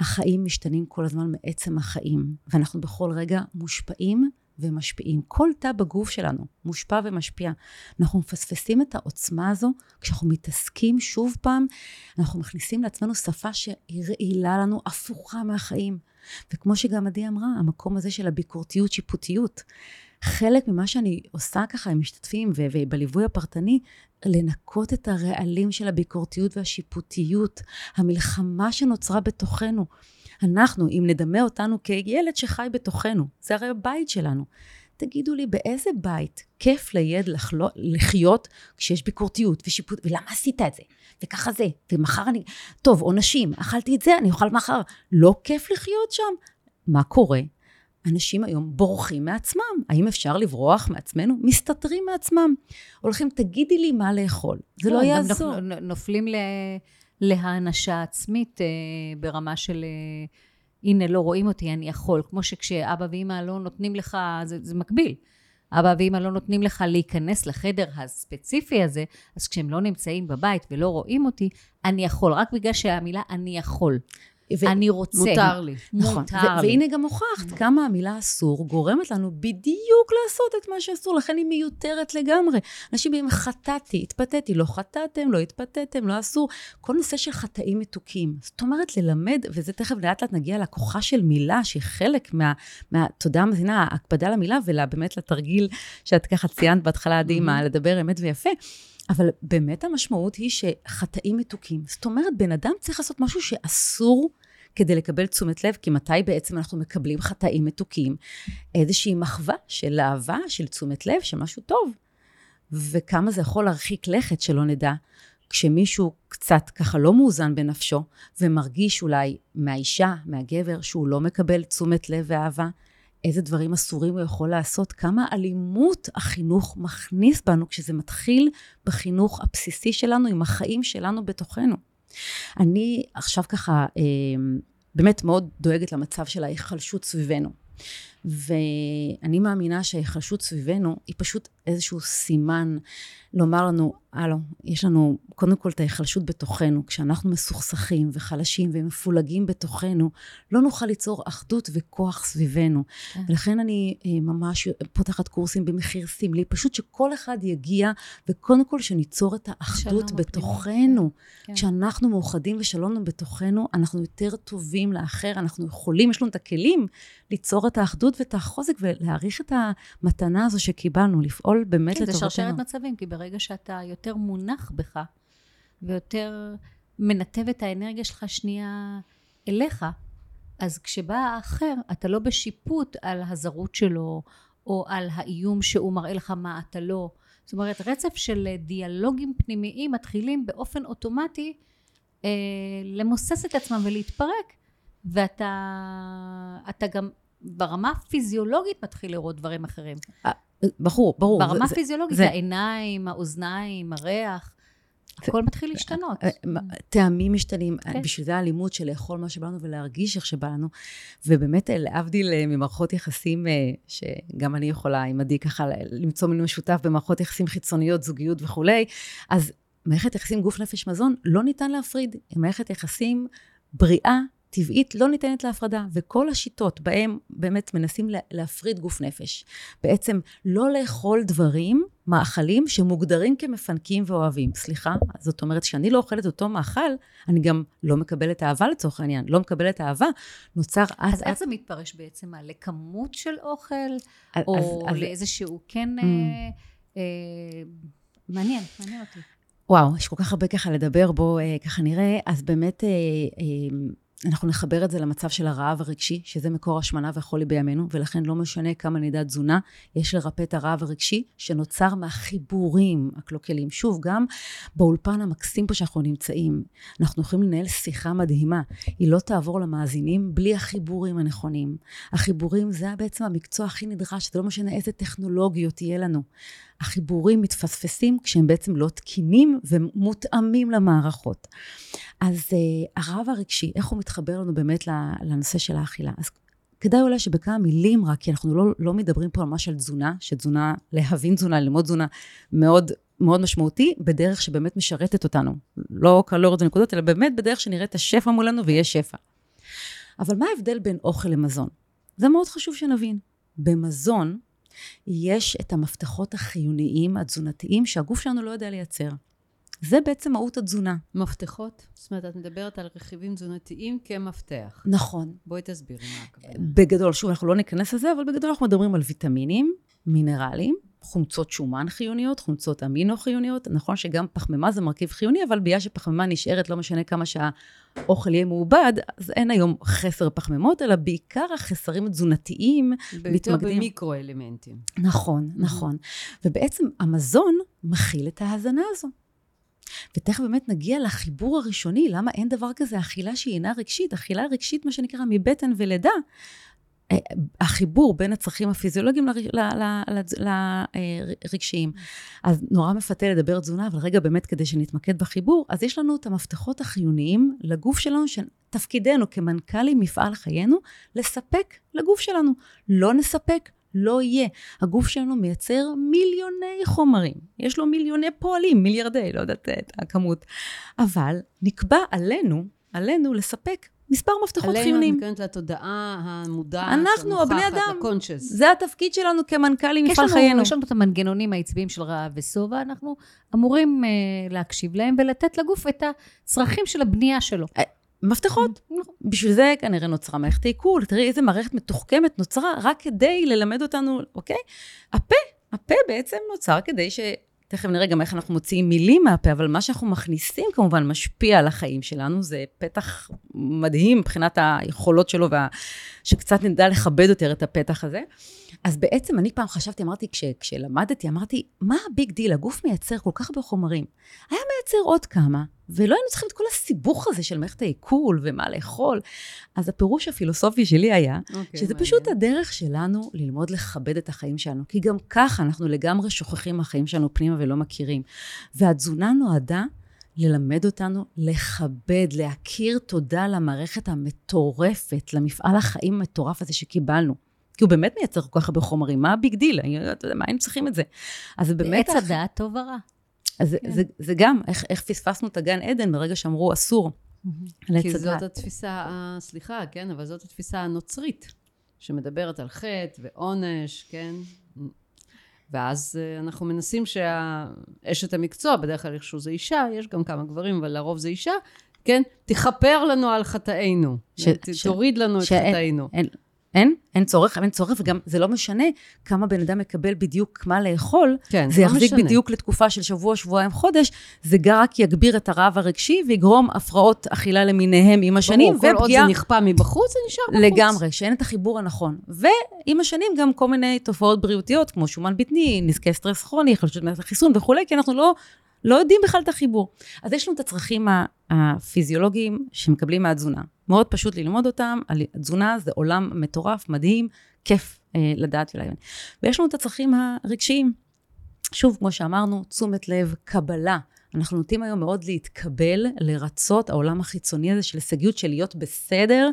החיים משתנים כל הזמן מעצם החיים, ואנחנו בכל רגע מושפעים ומשפיעים. כל תא בגוף שלנו מושפע ומשפיע. אנחנו מפספסים את העוצמה הזו כשאנחנו מתעסקים שוב פעם, אנחנו מכניסים לעצמנו שפה שהיא רעילה לנו, הפוכה מהחיים. וכמו שגם עדי אמרה, המקום הזה של הביקורתיות, שיפוטיות. חלק ממה שאני עושה ככה עם משתתפים ובליווי הפרטני, לנקות את הרעלים של הביקורתיות והשיפוטיות, המלחמה שנוצרה בתוכנו. אנחנו, אם נדמה אותנו כילד שחי בתוכנו, זה הרי הבית שלנו. תגידו לי, באיזה בית כיף לילד לחיות כשיש ביקורתיות ושיפוט, ולמה עשית את זה? וככה זה, ומחר אני... טוב, עונשים, אכלתי את זה, אני אוכל מחר. לא כיף לחיות שם? מה קורה? אנשים היום בורחים מעצמם. האם אפשר לברוח מעצמנו? מסתתרים מעצמם. הולכים, תגידי לי מה לאכול. זה לא, לא יעזור. נופלים להענשה עצמית אה, ברמה של... אה, הנה, לא רואים אותי, אני יכול. כמו שכשאבא ואימא לא נותנים לך, זה, זה מקביל. אבא ואימא לא נותנים לך להיכנס לחדר הספציפי הזה, אז כשהם לא נמצאים בבית ולא רואים אותי, אני יכול. רק בגלל שהמילה אני יכול. ו- אני רוצה. מותר לי. נכון. מותר לי. והנה גם הוכחת כמה המילה אסור גורמת לנו בדיוק לעשות את מה שאסור, לכן היא מיותרת לגמרי. אנשים אומרים, חטאתי, התפתיתי, לא חטאתם, לא התפתיתם, לא אסור. כל נושא של חטאים מתוקים. זאת אומרת, ללמד, וזה תכף לאט לאט נגיע לכוחה של מילה, שהיא חלק מה... מהתודה המזינה, ההקפדה למילה, ובאמת לתרגיל שאת ככה ציינת בהתחלה, עדי, מה לדבר אמת ויפה. אבל באמת המשמעות היא שחטאים מתוקים. זאת אומרת, בן אדם צריך לעשות משהו שאסור כדי לקבל תשומת לב, כי מתי בעצם אנחנו מקבלים חטאים מתוקים? איזושהי מחווה של אהבה, של תשומת לב, של משהו טוב. וכמה זה יכול להרחיק לכת, שלא נדע, כשמישהו קצת ככה לא מאוזן בנפשו, ומרגיש אולי מהאישה, מהגבר, שהוא לא מקבל תשומת לב ואהבה, איזה דברים אסורים הוא יכול לעשות, כמה אלימות החינוך מכניס בנו כשזה מתחיל בחינוך הבסיסי שלנו, עם החיים שלנו בתוכנו. אני עכשיו ככה אה, באמת מאוד דואגת למצב של ההיחלשות סביבנו. ואני מאמינה שההיחלשות סביבנו היא פשוט איזשהו סימן לומר לנו, הלו, יש לנו קודם כל את ההיחלשות בתוכנו. כשאנחנו מסוכסכים וחלשים ומפולגים בתוכנו, לא נוכל ליצור אחדות וכוח סביבנו. כן. ולכן אני אה, ממש פותחת קורסים במחיר סמלי, פשוט שכל אחד יגיע, וקודם כל שניצור את האחדות בתוכנו. כן. כשאנחנו מאוחדים ושלום בתוכנו, אנחנו יותר טובים לאחר, אנחנו יכולים, יש לנו את הכלים ליצור את האחדות ואת החוזק ולהעריך את המתנה הזו שקיבלנו, לפעול באמת כן, לטובתנו. כן, זה שרשרת מצבים, כי ברגע שאתה יותר מונח בך, ויותר מנתב את האנרגיה שלך שנייה אליך, אז כשבא האחר, אתה לא בשיפוט על הזרות שלו, או על האיום שהוא מראה לך מה אתה לא. זאת אומרת, רצף של דיאלוגים פנימיים מתחילים באופן אוטומטי אה, למוסס את עצמם ולהתפרק, ואתה גם ברמה הפיזיולוגית מתחיל לראות דברים אחרים. אה, ברור, ברור. ברמה הפיזיולוגית, זה... העיניים, האוזניים, הריח. הכל מתחיל להשתנות. אה, טעמים משתנים, כן. בשביל זה האלימות של לאכול מה שבא לנו ולהרגיש איך שבא לנו. ובאמת, אה, להבדיל ממערכות יחסים, שגם אני יכולה עם עדי ככה למצוא מין משותף במערכות יחסים חיצוניות, זוגיות וכולי, אז מערכת יחסים גוף נפש מזון לא ניתן להפריד. היא מערכת יחסים בריאה, טבעית לא ניתנת להפרדה, וכל השיטות בהן באמת מנסים להפריד גוף נפש. בעצם לא לאכול דברים, מאכלים, שמוגדרים כמפנקים ואוהבים. סליחה, זאת אומרת שאני לא אוכלת אותו מאכל, אני גם לא מקבלת אהבה לצורך העניין. לא מקבלת אהבה, נוצר אז... אז איך זה מתפרש בעצם? מה, לכמות של אוכל? אז, או אז, לאיזשהו כן... Mm. אה, אה, מעניין, מעניין אותי. וואו, יש כל כך הרבה ככה לדבר, בואו אה, ככה נראה. אז באמת, אה, אה, אנחנו נחבר את זה למצב של הרעב הרגשי, שזה מקור השמנה והחולי בימינו, ולכן לא משנה כמה נדע תזונה, יש לרפא את הרעב הרגשי שנוצר מהחיבורים הקלוקלים. שוב, גם באולפן המקסים פה שאנחנו נמצאים, אנחנו יכולים לנהל שיחה מדהימה. היא לא תעבור למאזינים בלי החיבורים הנכונים. החיבורים זה בעצם המקצוע הכי נדרש, זה לא משנה איזה טכנולוגיות יהיה לנו. החיבורים מתפספסים כשהם בעצם לא תקינים ומותאמים למערכות. אז uh, הרעב הרגשי, איך הוא מתחבר לנו באמת לנושא של האכילה? אז כדאי אולי שבכמה מילים רק, כי אנחנו לא, לא מדברים פה ממש על תזונה, שתזונה, להבין תזונה, ללמוד תזונה, מאוד מאוד משמעותי, בדרך שבאמת משרתת אותנו. לא קלוריות ונקודות, אלא באמת בדרך שנראה את השפע מולנו ויש שפע. אבל מה ההבדל בין אוכל למזון? זה מאוד חשוב שנבין. במזון, יש את המפתחות החיוניים, התזונתיים, שהגוף שלנו לא יודע לייצר. זה בעצם מהות התזונה. מפתחות? זאת אומרת, את מדברת על רכיבים תזונתיים כמפתח. נכון. בואי תסבירי מה הכוונה. בגדול, שוב, אנחנו לא ניכנס לזה, אבל בגדול אנחנו מדברים על ויטמינים, מינרלים, חומצות שומן חיוניות, חומצות אמינו חיוניות. נכון שגם פחמימה זה מרכיב חיוני, אבל בגלל שפחמימה נשארת, לא משנה כמה שהאוכל יהיה מעובד, אז אין היום חסר פחמימות, אלא בעיקר החסרים התזונתיים ביותר מתמקדים. במיקרו-אלמנטים. נכון, נכון. ובעצם המזון מכיל את ההזנה הזו. ותכף באמת נגיע לחיבור הראשוני, למה אין דבר כזה אכילה שהיא אינה רגשית, אכילה רגשית, מה שנקרא, מבטן ולידה. אה, החיבור בין הצרכים הפיזיולוגיים לרגשיים. אז נורא מפתה לדבר תזונה, אבל רגע באמת כדי שנתמקד בחיבור, אז יש לנו את המפתחות החיוניים לגוף שלנו, שתפקידנו כמנכ"לים מפעל חיינו, לספק לגוף שלנו. לא נספק, לא יהיה. הגוף שלנו מייצר מיליוני חומרים. יש לו מיליוני פועלים, מיליארדי, לא יודעת את הכמות. אבל נקבע עלינו, עלינו לספק מספר מפתחות חיוניים. עלינו את מתכוונת לתודעה המודעת, אנחנו, הבני אדם. זה התפקיד שלנו כמנכ"לים מפעל חיינו. יש לנו את המנגנונים העצביים של רעב ושובע, אנחנו אמורים אה, להקשיב להם ולתת לגוף את הצרכים של הבנייה שלו. מפתחות. בשביל זה כנראה נוצרה מערכת העיכול. תראי איזה מערכת מתוחכמת נוצרה רק כדי ללמד אותנו, אוקיי? הפה, הפה בעצם נוצר כדי ש... תכף נראה גם איך אנחנו מוציאים מילים מהפה, אבל מה שאנחנו מכניסים כמובן משפיע על החיים שלנו, זה פתח מדהים מבחינת היכולות שלו, וה... שקצת נדע לכבד יותר את הפתח הזה. אז בעצם אני פעם חשבתי, אמרתי, כש, כשלמדתי, אמרתי, מה ה big deal? הגוף מייצר כל כך הרבה חומרים. היה מייצר עוד כמה, ולא היינו צריכים את כל הסיבוך הזה של מערכת העיכול ומה לאכול. אז הפירוש הפילוסופי שלי היה, אוקיי, שזה מעניין. פשוט הדרך שלנו ללמוד לכבד את החיים שלנו. כי גם ככה אנחנו לגמרי שוכחים מהחיים שלנו פנימה ולא מכירים. והתזונה נועדה ללמד אותנו לכבד, להכיר תודה למערכת המטורפת, למפעל החיים המטורף הזה שקיבלנו. כי הוא באמת מייצר כל כך הרבה חומרים, מה ה big deal? אני- אתה יודע, מה היינו צריכים את זה? אז זה באמת... עץ הדעת טוב ורע. אז זה, כן. זה, זה גם, איך, איך פספסנו את הגן עדן ברגע שאמרו אסור עץ כי זאת. התפיסה, ה- סליחה, כן, אבל זאת התפיסה הנוצרית, שמדברת על חטא ועונש, כן? ואז אה, אנחנו מנסים שאשת המקצוע, בדרך כלל איכשהו זה אישה, יש גם כמה גברים, אבל לרוב זה אישה, כן? תכפר לנו על חטאינו. ש- ש- תוריד לנו את שאין- חטאינו. אין, אין, אין צורך, אין צורך, וגם זה לא משנה כמה בן אדם מקבל בדיוק מה לאכול, כן, זה לא יחזיק משנה. בדיוק לתקופה של שבוע, שבועיים, חודש, זה גם רק יגביר את הרעב הרגשי ויגרום הפרעות אכילה למיניהם עם השנים, ברור, כל עוד זה נכפה מבחוץ, זה נשאר בחוץ. לגמרי, שאין את החיבור הנכון. ועם השנים גם כל מיני תופעות בריאותיות, כמו שומן בטני, נזקי סטרס כרוני, חלשות מערכת החיסון וכולי, כי אנחנו לא, לא יודעים בכלל את החיבור. אז יש לנו את הצרכים הפיזיולוגיים שמקבלים מהתזונה. מאוד פשוט ללמוד אותם, התזונה זה עולם מטורף, מדהים, כיף אה, לדעת ולהבין. ויש לנו את הצרכים הרגשיים. שוב, כמו שאמרנו, תשומת לב, קבלה. אנחנו נוטים היום מאוד להתקבל, לרצות, העולם החיצוני הזה של הישגיות, של להיות בסדר,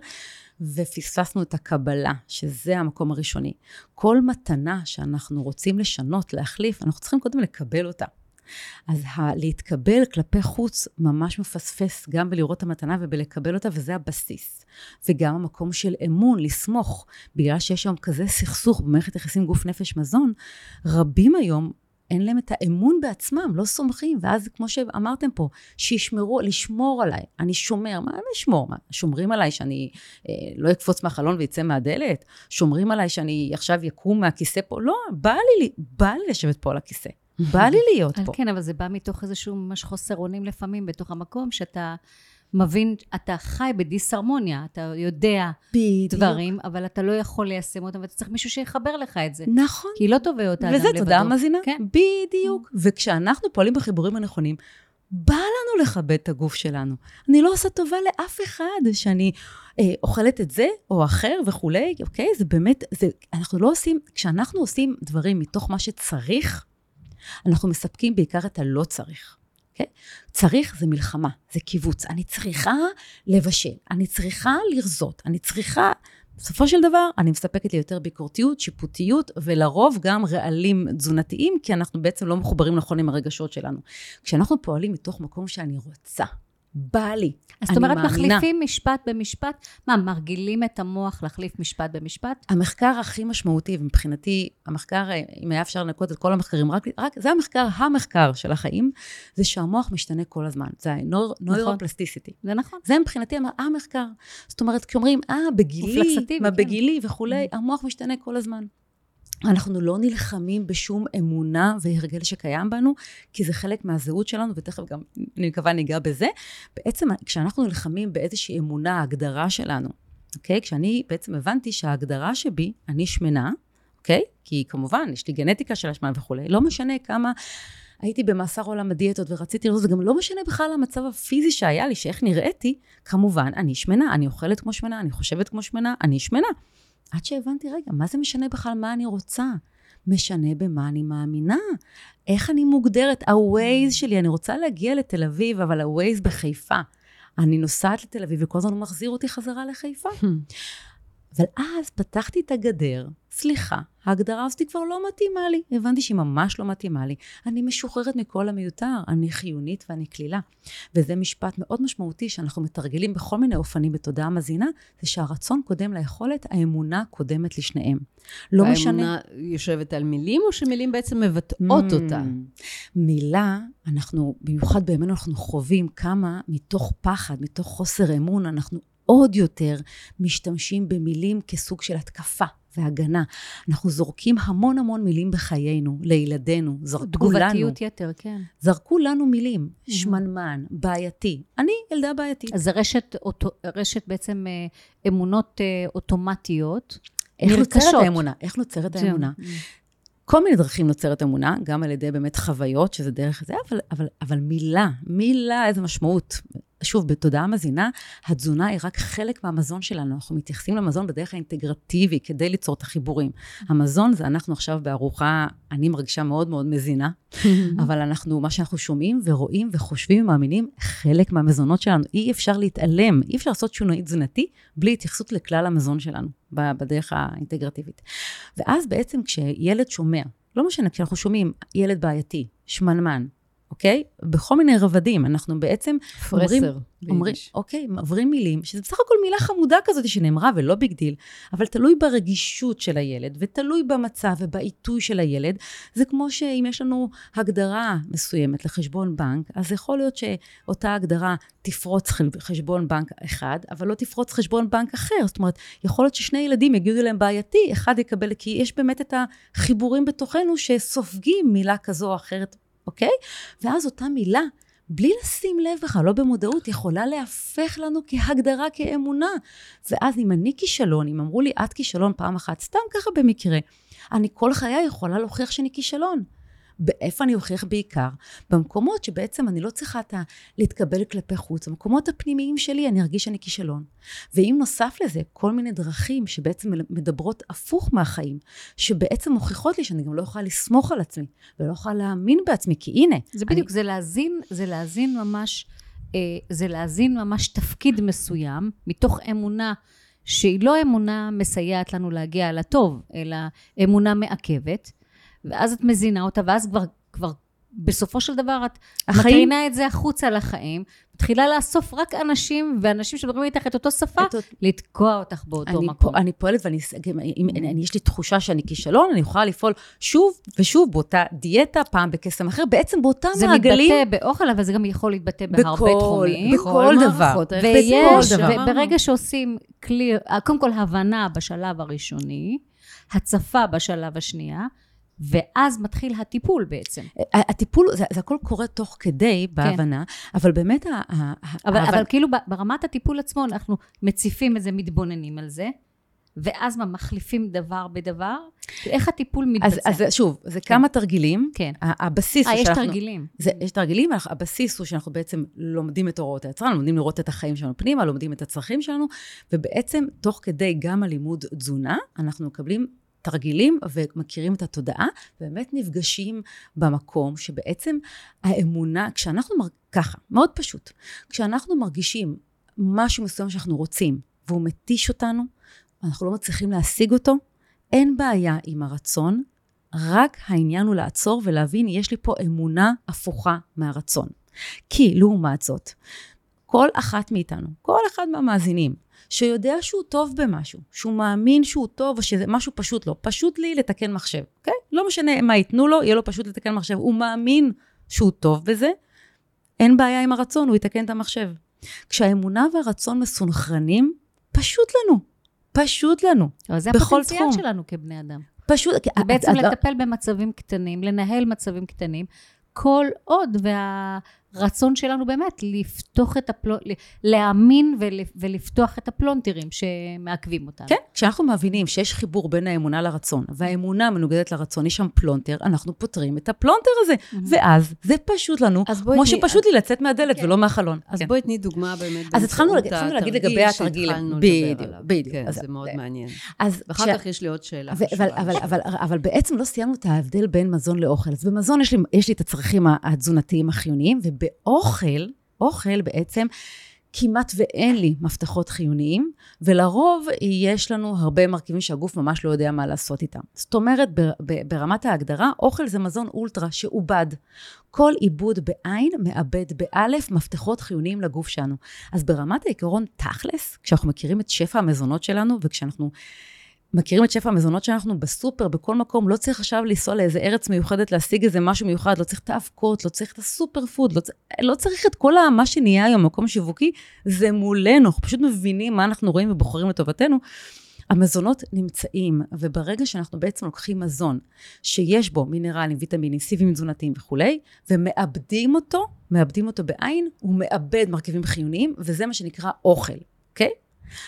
ופספסנו את הקבלה, שזה המקום הראשוני. כל מתנה שאנחנו רוצים לשנות, להחליף, אנחנו צריכים קודם לקבל אותה. אז להתקבל כלפי חוץ ממש מפספס גם בלראות את המתנה ובלקבל אותה, וזה הבסיס. וגם המקום של אמון, לסמוך. בגלל שיש היום כזה סכסוך במערכת יחסים גוף נפש מזון, רבים היום אין להם את האמון בעצמם, לא סומכים, ואז כמו שאמרתם פה, שישמרו, לשמור עליי, אני שומר, מה לשמור? מה, שומרים עליי שאני אה, לא אקפוץ מהחלון ויצא מהדלת? שומרים עליי שאני עכשיו יקום מהכיסא פה? לא, בא לי, בא לי לשבת פה על הכיסא, בא לי להיות פה. כן, אבל זה בא מתוך איזשהו ממש חוסר אונים לפעמים בתוך המקום, שאתה מבין, אתה חי בדיסהרמוניה, אתה יודע בדיוק. דברים, אבל אתה לא יכול ליישם אותם, ואתה צריך מישהו שיחבר לך את זה. נכון. כי לא תובע אותה אדם וזה לבדו. תודה מאזינה? כן. בדיוק. וכשאנחנו פועלים בחיבורים הנכונים, בא לנו לכבד את הגוף שלנו. אני לא עושה טובה לאף אחד שאני אה, אוכלת את זה או אחר וכולי, אוקיי? זה באמת, זה, אנחנו לא עושים, כשאנחנו עושים דברים מתוך מה שצריך, אנחנו מספקים בעיקר את הלא צריך. Okay? צריך זה מלחמה, זה קיבוץ. אני צריכה לבשל, אני צריכה לרזות, אני צריכה... בסופו של דבר, אני מספקת לי יותר ביקורתיות, שיפוטיות, ולרוב גם רעלים תזונתיים, כי אנחנו בעצם לא מחוברים נכון עם הרגשות שלנו. כשאנחנו פועלים מתוך מקום שאני רוצה, בא לי, אז זאת אומרת, מאמינה. מחליפים משפט במשפט? מה, מרגילים את המוח להחליף משפט במשפט? המחקר הכי משמעותי, ומבחינתי, המחקר, אם היה אפשר לנקות את כל המחקרים, רק, רק זה המחקר, המחקר של החיים, זה שהמוח משתנה כל הזמן. זה ה-neuroplasticity. זה נכון. זה מבחינתי המ- המחקר. זאת אומרת, כשאומרים, אה, בגילי, מה כן. בגילי וכולי, המוח משתנה כל הזמן. אנחנו לא נלחמים בשום אמונה והרגל שקיים בנו, כי זה חלק מהזהות שלנו, ותכף גם, אני מקווה, ניגע בזה. בעצם, כשאנחנו נלחמים באיזושהי אמונה, ההגדרה שלנו, אוקיי? כשאני בעצם הבנתי שההגדרה שבי, אני שמנה, אוקיי? כי כמובן, יש לי גנטיקה של השמנה וכולי, לא משנה כמה... הייתי במאסר עולם הדיאטות ורציתי לראות, זה גם לא משנה בכלל המצב הפיזי שהיה לי, שאיך נראיתי, כמובן, אני שמנה, אני אוכלת כמו שמנה, אני חושבת כמו שמנה, אני שמנה. עד שהבנתי, רגע, מה זה משנה בכלל מה אני רוצה? משנה במה אני מאמינה. איך אני מוגדרת? ה-Waze שלי, אני רוצה להגיע לתל אביב, אבל ה-Waze בחיפה. אני נוסעת לתל אביב וכל הזמן הוא מחזיר אותי חזרה לחיפה. אבל אז פתחתי את הגדר, סליחה, ההגדרה הזאת כבר לא מתאימה לי. הבנתי שהיא ממש לא מתאימה לי. אני משוחררת מכל המיותר, אני חיונית ואני קלילה. וזה משפט מאוד משמעותי שאנחנו מתרגלים בכל מיני אופנים בתודעה מזינה, זה שהרצון קודם ליכולת, האמונה קודמת לשניהם. לא משנה... והאמונה יושבת על מילים, או שמילים בעצם מבטאות mm, אותה? מילה, אנחנו, במיוחד בימינו אנחנו חווים כמה מתוך פחד, מתוך חוסר אמון, אנחנו עוד יותר משתמשים במילים כסוג של התקפה והגנה. אנחנו זורקים המון המון מילים בחיינו, לילדינו, זרקו תגובתיות לנו. תגובתיות יתר, כן. זרקו לנו מילים, mm-hmm. שמנמן, בעייתי. אני ילדה בעייתית. אז זה רשת, אוטו, רשת בעצם אה, אמונות אה, אוטומטיות. איך נוצרת האמונה? איך נוצרת האמונה? כל מיני דרכים נוצרת אמונה, גם על ידי באמת חוויות, שזה דרך זה, אבל, אבל, אבל מילה, מילה, איזה משמעות. שוב, בתודעה מזינה, התזונה היא רק חלק מהמזון שלנו. אנחנו מתייחסים למזון בדרך האינטגרטיבי כדי ליצור את החיבורים. המזון זה אנחנו עכשיו בארוחה, אני מרגישה מאוד מאוד מזינה, אבל אנחנו, מה שאנחנו שומעים ורואים וחושבים ומאמינים, חלק מהמזונות שלנו. אי אפשר להתעלם, אי אפשר לעשות שינוי תזונתי בלי התייחסות לכלל המזון שלנו, בדרך האינטגרטיבית. ואז בעצם כשילד שומע, לא משנה, כשאנחנו שומעים ילד בעייתי, שמנמן, אוקיי? בכל מיני רבדים, אנחנו בעצם אומרים, אומרים, אוקיי, עוברים מילים, שזה בסך הכל מילה חמודה כזאת שנאמרה ולא big deal, אבל תלוי ברגישות של הילד, ותלוי במצב ובעיתוי של הילד. זה כמו שאם יש לנו הגדרה מסוימת לחשבון בנק, אז יכול להיות שאותה הגדרה תפרוץ חשבון בנק אחד, אבל לא תפרוץ חשבון בנק אחר. זאת אומרת, יכול להיות ששני ילדים יגידו להם בעייתי, אחד יקבל, כי יש באמת את החיבורים בתוכנו שסופגים מילה כזו או אחרת אוקיי? ואז אותה מילה, בלי לשים לב בכלל, לא במודעות, יכולה להפך לנו כהגדרה, כאמונה. ואז אם אני כישלון, אם אמרו לי, את כישלון פעם אחת, סתם ככה במקרה, אני כל חיי יכולה להוכיח שאני כישלון. באיפה אני אוכיח בעיקר? במקומות שבעצם אני לא צריכה את ה... להתקבל כלפי חוץ, במקומות הפנימיים שלי אני ארגיש שאני כישלון. ואם נוסף לזה, כל מיני דרכים שבעצם מדברות הפוך מהחיים, שבעצם מוכיחות לי שאני גם לא יכולה לסמוך על עצמי, ולא יכולה להאמין בעצמי, כי הנה. זה בדיוק, אני... זה להזין, זה להזין ממש, אה, זה להזין ממש תפקיד מסוים, מתוך אמונה. שהיא לא אמונה מסייעת לנו להגיע לטוב, אלא אמונה מעכבת, ואז את מזינה אותה, ואז כבר, כבר בסופו של דבר את החיים... מקרינה את זה החוצה לחיים, מתחילה לאסוף רק אנשים, ואנשים שמדברים איתך את אותו שפה, את... לתקוע אותך באותו אני מקום. פ... אני פועלת, ואני, אם, אני, יש לי תחושה שאני כישלון, אני יכולה לפעול שוב ושוב באותה דיאטה, פעם בקסם אחר, בעצם באותם זה מעגלים. זה מתבטא באוכל, אבל זה גם יכול להתבטא בהרבה בכל, תחומים. בכל דבר. ויש, וברגע שעושים כלי, קודם כל הבנה בשלב הראשוני, הצפה בשלב השנייה, ואז מתחיל הטיפול בעצם. הטיפול, זה, זה הכל קורה תוך כדי כן. בהבנה, כן. אבל באמת... ה, ה, אבל, אבל... אבל כאילו ברמת הטיפול עצמו, אנחנו מציפים את זה, מתבוננים על זה, ואז מה, מחליפים דבר בדבר? איך הטיפול מתבצע? אז, אז שוב, זה כן. כמה תרגילים. כן. הבסיס 아, הוא שאנחנו... אה, יש תרגילים. זה, יש תרגילים, הבסיס הוא שאנחנו בעצם לומדים את הוראות היצרן, לומדים לראות את החיים שלנו פנימה, לומדים את הצרכים שלנו, ובעצם, תוך כדי גם הלימוד תזונה, אנחנו מקבלים תרגילים ומכירים את התודעה, באמת נפגשים במקום שבעצם האמונה, כשאנחנו, מר... ככה, מאוד פשוט, כשאנחנו מרגישים משהו מסוים שאנחנו רוצים, והוא מתיש אותנו, אנחנו לא מצליחים להשיג אותו, אין בעיה עם הרצון, רק העניין הוא לעצור ולהבין, יש לי פה אמונה הפוכה מהרצון. כי לעומת זאת, כל אחת מאיתנו, כל אחד מהמאזינים, שיודע שהוא טוב במשהו, שהוא מאמין שהוא טוב, או שזה משהו פשוט לו. פשוט לי לתקן מחשב, אוקיי? לא משנה מה ייתנו לו, יהיה לו פשוט לתקן מחשב. הוא מאמין שהוא טוב בזה, אין בעיה עם הרצון, הוא יתקן את המחשב. כשהאמונה והרצון מסונכרנים, פשוט לנו. פשוט לנו. זה הפוטנציאל שלנו כבני אדם. פשוט... זה בעצם את- את לטפל במצבים קטנים, לנהל מצבים קטנים, כל עוד והרצון שלנו באמת לפתוח את הפלו... להאמין ול... ולפתוח את הפלונטרים שמעכבים אותנו. כן, כשאנחנו מבינים שיש חיבור בין האמונה לרצון, והאמונה מנוגדת לרצון, יש שם פלונטר, אנחנו פותרים את הפלונטר הזה. ואז זה פשוט לנו, אז כמו תני- שפשוט לי לצאת מהדלת כן. ולא מהחלון. אז כן. בואי תני דוגמה באמת. אז התחלנו להגיד- התחלנו להגיד התרגיל לגבי התרגיל. שהתחלנו בדיוק, לדבר עליו. בדיוק. כן, אז- זה מאוד מעניין. אז ואחר כשה- כך יש לי עוד שאלה. ו- אבל, אבל. אבל, אבל בעצם לא סיימנו את ההבדל בין מזון לאוכל. אז במזון יש לי, יש לי את הצרכים התזונתיים החיוניים, ובאוכל, אוכל בעצם כמעט ואין לי מפתחות חיוניים, ולרוב יש לנו הרבה מרכיבים שהגוף ממש לא יודע מה לעשות איתם. זאת אומרת, ברמת ההגדרה, אוכל זה מזון אולטרה שעובד. כל עיבוד בעין מאבד באלף מפתחות חיוניים לגוף שלנו. אז ברמת העיקרון, תכלס, כשאנחנו מכירים את שפע המזונות שלנו, וכשאנחנו מכירים את שפע המזונות שאנחנו בסופר, בכל מקום, לא צריך עכשיו לנסוע לאיזה ארץ מיוחדת להשיג איזה משהו מיוחד, לא צריך את האבקות, לא צריך את הסופר פוד, לא. לא צריך את כל מה שנהיה היום במקום שיווקי, זה מולנו, אנחנו פשוט מבינים מה אנחנו רואים ובוחרים לטובתנו. המזונות נמצאים, וברגע שאנחנו בעצם לוקחים מזון שיש בו מינרלים, ויטמינים, סיבים תזונתיים וכולי, ומאבדים אותו, מאבדים אותו בעין, הוא מאבד מרכיבים חיוניים, וזה מה שנקרא אוכל, אוקיי?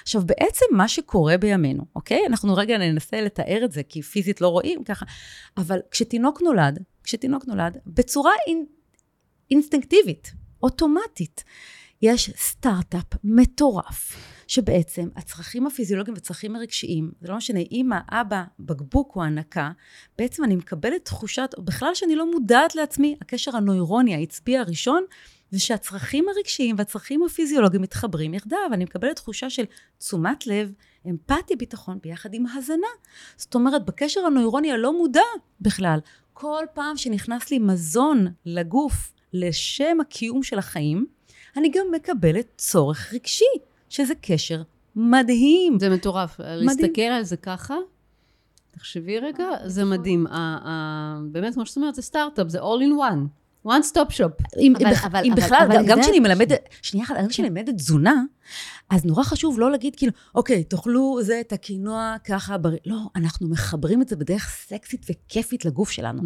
עכשיו, בעצם מה שקורה בימינו, אוקיי? אנחנו רגע ננסה לתאר את זה, כי פיזית לא רואים ככה, אבל כשתינוק נולד, כשתינוק נולד, בצורה אין, אינסטינקטיבית, אוטומטית, יש סטארט-אפ מטורף, שבעצם הצרכים הפיזיולוגיים והצרכים הרגשיים, זה לא משנה, אימא, אבא, בקבוק או הנקה, בעצם אני מקבלת תחושת, בכלל שאני לא מודעת לעצמי, הקשר הנוירוני, העצבי הראשון, זה שהצרכים הרגשיים והצרכים הפיזיולוגיים מתחברים יחדיו. אני מקבלת תחושה של תשומת לב, אמפתיה, ביטחון, ביחד עם הזנה. זאת אומרת, בקשר הנוירוני הלא מודע בכלל, כל פעם שנכנס לי מזון לגוף לשם הקיום של החיים, אני גם מקבלת צורך רגשי, שזה קשר מדהים. זה מטורף. להסתכל על זה ככה, תחשבי רגע, זה מדהים. ה- ה- באמת, כמו שאת אומרת, זה סטארט-אפ, זה all in one. One stop shop. אם, אבל- אם, אבל- אם אבל- בכלל, אבל גם, גם כשאני מלמדת, שנייה אחת, גם כשאני מלמדת תזונה, אז נורא חשוב לא להגיד כאילו, אוקיי, תאכלו זה את הקינוע ככה בריא. לא, אנחנו מחברים את זה בדרך סקסית וכיפית לגוף שלנו.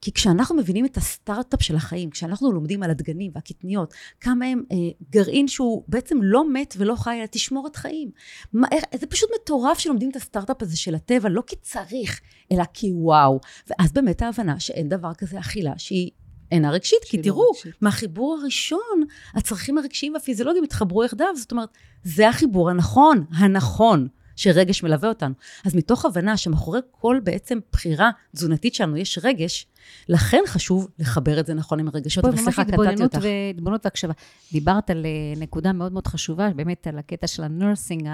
כי כשאנחנו מבינים את הסטארט-אפ של החיים, כשאנחנו לומדים על הדגנים והקטניות, כמה הם אה, גרעין שהוא בעצם לא מת ולא חי, אלא תשמורת חיים. מה, איך, זה פשוט מטורף שלומדים את הסטארט-אפ הזה של הטבע, לא כי צריך, אלא כי וואו. ואז באמת ההבנה שאין דבר כזה אכילה שהיא אינה רגשית, כי לא תראו, רגשית. מהחיבור הראשון, הצרכים הרגשיים והפיזיולוגיים התחברו יחדיו, זאת אומרת, זה החיבור הנכון, הנכון. שרגש מלווה אותנו. אז מתוך הבנה שמאחורי כל בעצם בחירה תזונתית שלנו יש רגש, לכן חשוב לחבר את זה נכון עם הרגשות, פה ממש וסליחה, קטעתי התבוננות אותך. והתבוננות והקשבה. דיברת על אה, נקודה מאוד מאוד חשובה, באמת על הקטע של הנרסינג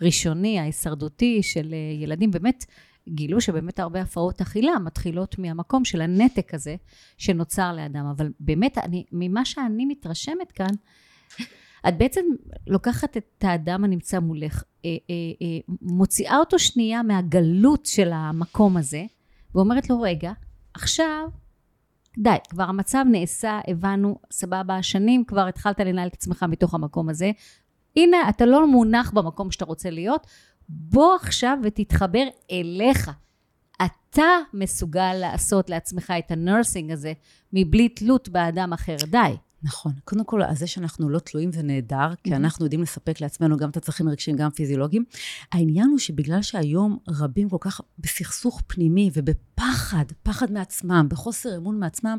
הראשוני, ההישרדותי של אה, ילדים, באמת גילו שבאמת הרבה הפרעות אכילה מתחילות מהמקום של הנתק הזה שנוצר לאדם. אבל באמת, אני, ממה שאני מתרשמת כאן, את בעצם לוקחת את האדם הנמצא מולך, אה, אה, אה, מוציאה אותו שנייה מהגלות של המקום הזה, ואומרת לו, רגע, עכשיו, די, כבר המצב נעשה, הבנו, סבבה, שנים כבר התחלת לנהל את עצמך מתוך המקום הזה. הנה, אתה לא מונח במקום שאתה רוצה להיות, בוא עכשיו ותתחבר אליך. אתה מסוגל לעשות לעצמך את הנרסינג הזה מבלי תלות באדם אחר. די. נכון. קודם כל, אז זה שאנחנו לא תלויים זה נהדר, כי אנחנו יודעים לספק לעצמנו גם את הצרכים הרגשיים, גם פיזיולוגיים. העניין הוא שבגלל שהיום רבים כל כך בסכסוך פנימי ובפחד, פחד מעצמם, בחוסר אמון מעצמם,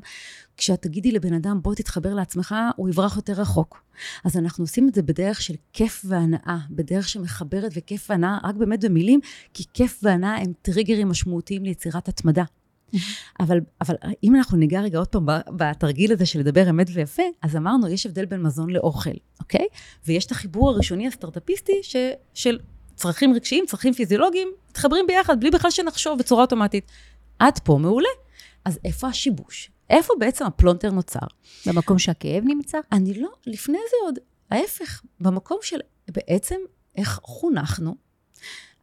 כשאת תגידי לבן אדם, בוא תתחבר לעצמך, הוא יברח יותר רחוק. אז אנחנו עושים את זה בדרך של כיף והנאה, בדרך שמחברת וכיף והנאה, רק באמת במילים, כי כיף והנאה הם טריגרים משמעותיים ליצירת התמדה. אבל, אבל אם אנחנו ניגע רגע עוד פעם בתרגיל הזה של לדבר אמת ויפה, אז אמרנו, יש הבדל בין מזון לאוכל, אוקיי? ויש את החיבור הראשוני הסטארט-אפיסטי ש, של צרכים רגשיים, צרכים פיזיולוגיים, מתחברים ביחד, בלי בכלל שנחשוב בצורה אוטומטית. עד פה מעולה. אז איפה השיבוש? איפה בעצם הפלונטר נוצר? במקום שהכאב נמצא? אני לא, לפני זה עוד, ההפך, במקום של בעצם איך חונכנו.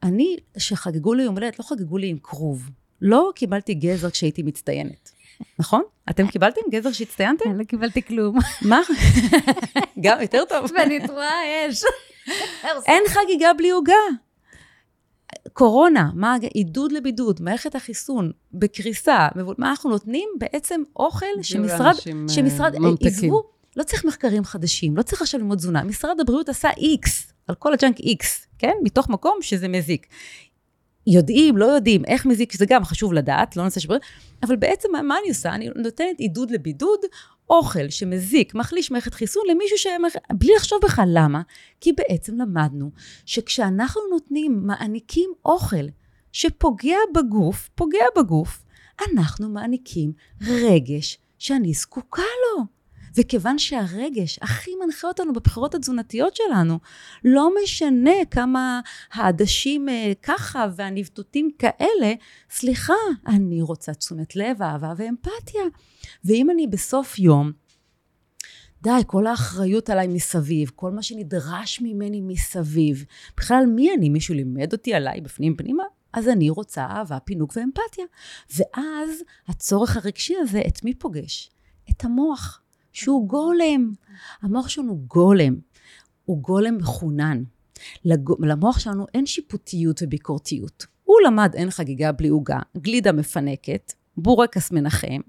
אני, שחגגו לי יום הולדת, לא חגגו לי עם כרוב. לא קיבלתי גזר כשהייתי מצטיינת, נכון? אתם קיבלתם גזר שהצטיינתם? אני לא קיבלתי כלום. מה? גם יותר טוב. ואני תרועה אש. אין חגיגה בלי עוגה. קורונה, מה, עידוד לבידוד, מערכת החיסון בקריסה, מה אנחנו נותנים? בעצם אוכל שמשרד, שמשרד, עזבו, לא צריך מחקרים חדשים, לא צריך עכשיו ללמוד תזונה. משרד הבריאות עשה איקס, על כל הג'אנק איקס, כן? מתוך מקום שזה מזיק. יודעים, לא יודעים, איך מזיק, שזה גם חשוב לדעת, לא נושא שבריאות, אבל בעצם מה אני עושה? אני נותנת עידוד לבידוד, אוכל שמזיק, מחליש מערכת חיסון למישהו ש... בלי לחשוב בכלל למה. כי בעצם למדנו שכשאנחנו נותנים, מעניקים אוכל שפוגע בגוף, פוגע בגוף, אנחנו מעניקים רגש שאני זקוקה לו. וכיוון שהרגש הכי מנחה אותנו בבחירות התזונתיות שלנו, לא משנה כמה העדשים אה, ככה והנבטותים כאלה, סליחה, אני רוצה תשומת לב, אהבה ואמפתיה. ואם אני בסוף יום די, כל האחריות עליי מסביב, כל מה שנדרש ממני מסביב. בכלל, מי אני? מישהו לימד אותי עליי בפנים פנימה? אז אני רוצה אהבה, פינוק ואמפתיה. ואז הצורך הרגשי הזה, את מי פוגש? את המוח. שהוא גולם. המוח שלנו גולם, הוא גולם מחונן. למוח שלנו אין שיפוטיות וביקורתיות. הוא למד אין חגיגה בלי עוגה, גלידה מפנקת, בורקס מנחם,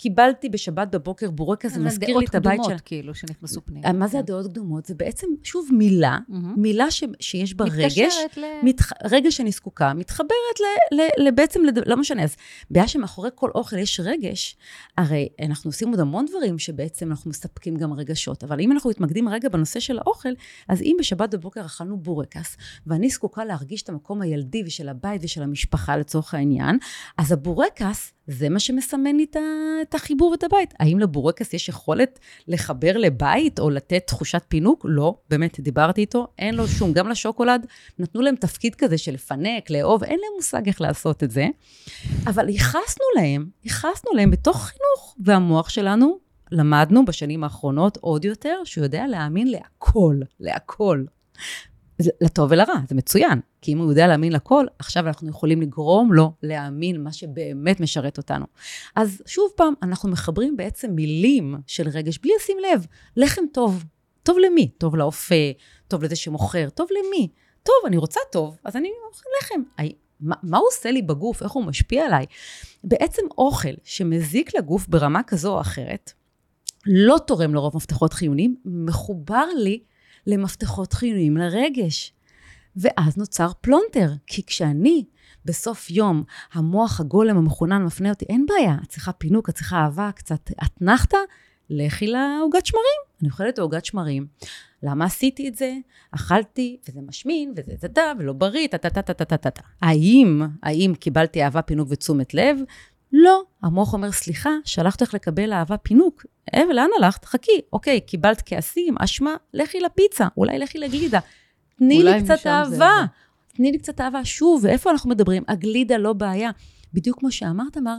קיבלתי בשבת בבוקר בורקס, זה מזכיר לי את הבית של... הדעות קדומות, כאילו, שנכנסו פנימה. מה זה כן. הדעות קדומות? זה בעצם, שוב, מילה, מילה ש, שיש בה רגש. מתקשרת ל... מתח, רגש שאני זקוקה, מתחברת ל, ל, ל, בעצם, לד... לא משנה. אז בעיה שמאחורי כל אוכל יש רגש, הרי אנחנו עושים עוד המון דברים שבעצם אנחנו מספקים גם רגשות. אבל אם אנחנו מתמקדים רגע בנושא של האוכל, אז אם בשבת בבוקר אכלנו בורקס, ואני זקוקה להרגיש את המקום הילדי ושל הבית ושל המשפחה לצורך העניין, אז הבורקס זה מה שמסמן לי את החיבור ואת הבית. האם לבורקס יש יכולת לחבר לבית או לתת תחושת פינוק? לא, באמת, דיברתי איתו, אין לו שום. גם לשוקולד, נתנו להם תפקיד כזה של לפנק, לאהוב, אין להם מושג איך לעשות את זה. אבל ייחסנו להם, ייחסנו להם בתוך חינוך, והמוח שלנו, למדנו בשנים האחרונות עוד יותר, שהוא יודע להאמין להכל, להכל. לטוב ולרע, זה מצוין. כי אם הוא יודע להאמין לכל, עכשיו אנחנו יכולים לגרום לו להאמין מה שבאמת משרת אותנו. אז שוב פעם, אנחנו מחברים בעצם מילים של רגש בלי לשים לב. לחם טוב. טוב למי? טוב לאופה, טוב לזה שמוכר, טוב למי? טוב, אני רוצה טוב, אז אני אוכל לחם. מה, מה הוא עושה לי בגוף? איך הוא משפיע עליי? בעצם אוכל שמזיק לגוף ברמה כזו או אחרת, לא תורם לרוב מפתחות חיוניים, מחובר לי למפתחות חיוניים לרגש. ואז נוצר פלונטר, כי כשאני בסוף יום, המוח הגולם המחונן מפנה אותי, אין בעיה, את צריכה פינוק, את צריכה אהבה, קצת אתנחתא, לכי לעוגת שמרים. אני אוכלת עוגת שמרים. למה עשיתי את זה? אכלתי, וזה משמין, וזה דדה, ולא בריא, טה-טה-טה-טה-טה-טה. האם, האם קיבלתי אהבה, פינוק ותשומת לב? לא. המוח אומר, סליחה, שלחת לך לקבל אהבה, פינוק. אה, לאן הלכת? חכי. אוקיי, קיבלת כעסים, אשמה, לכי לפיצה, אולי לכי לגלידה. תני לי קצת אהבה. תני לי קצת אהבה. שוב, ואיפה אנחנו מדברים? הגלידה לא בעיה. בדיוק כמו שאמרת, אמר,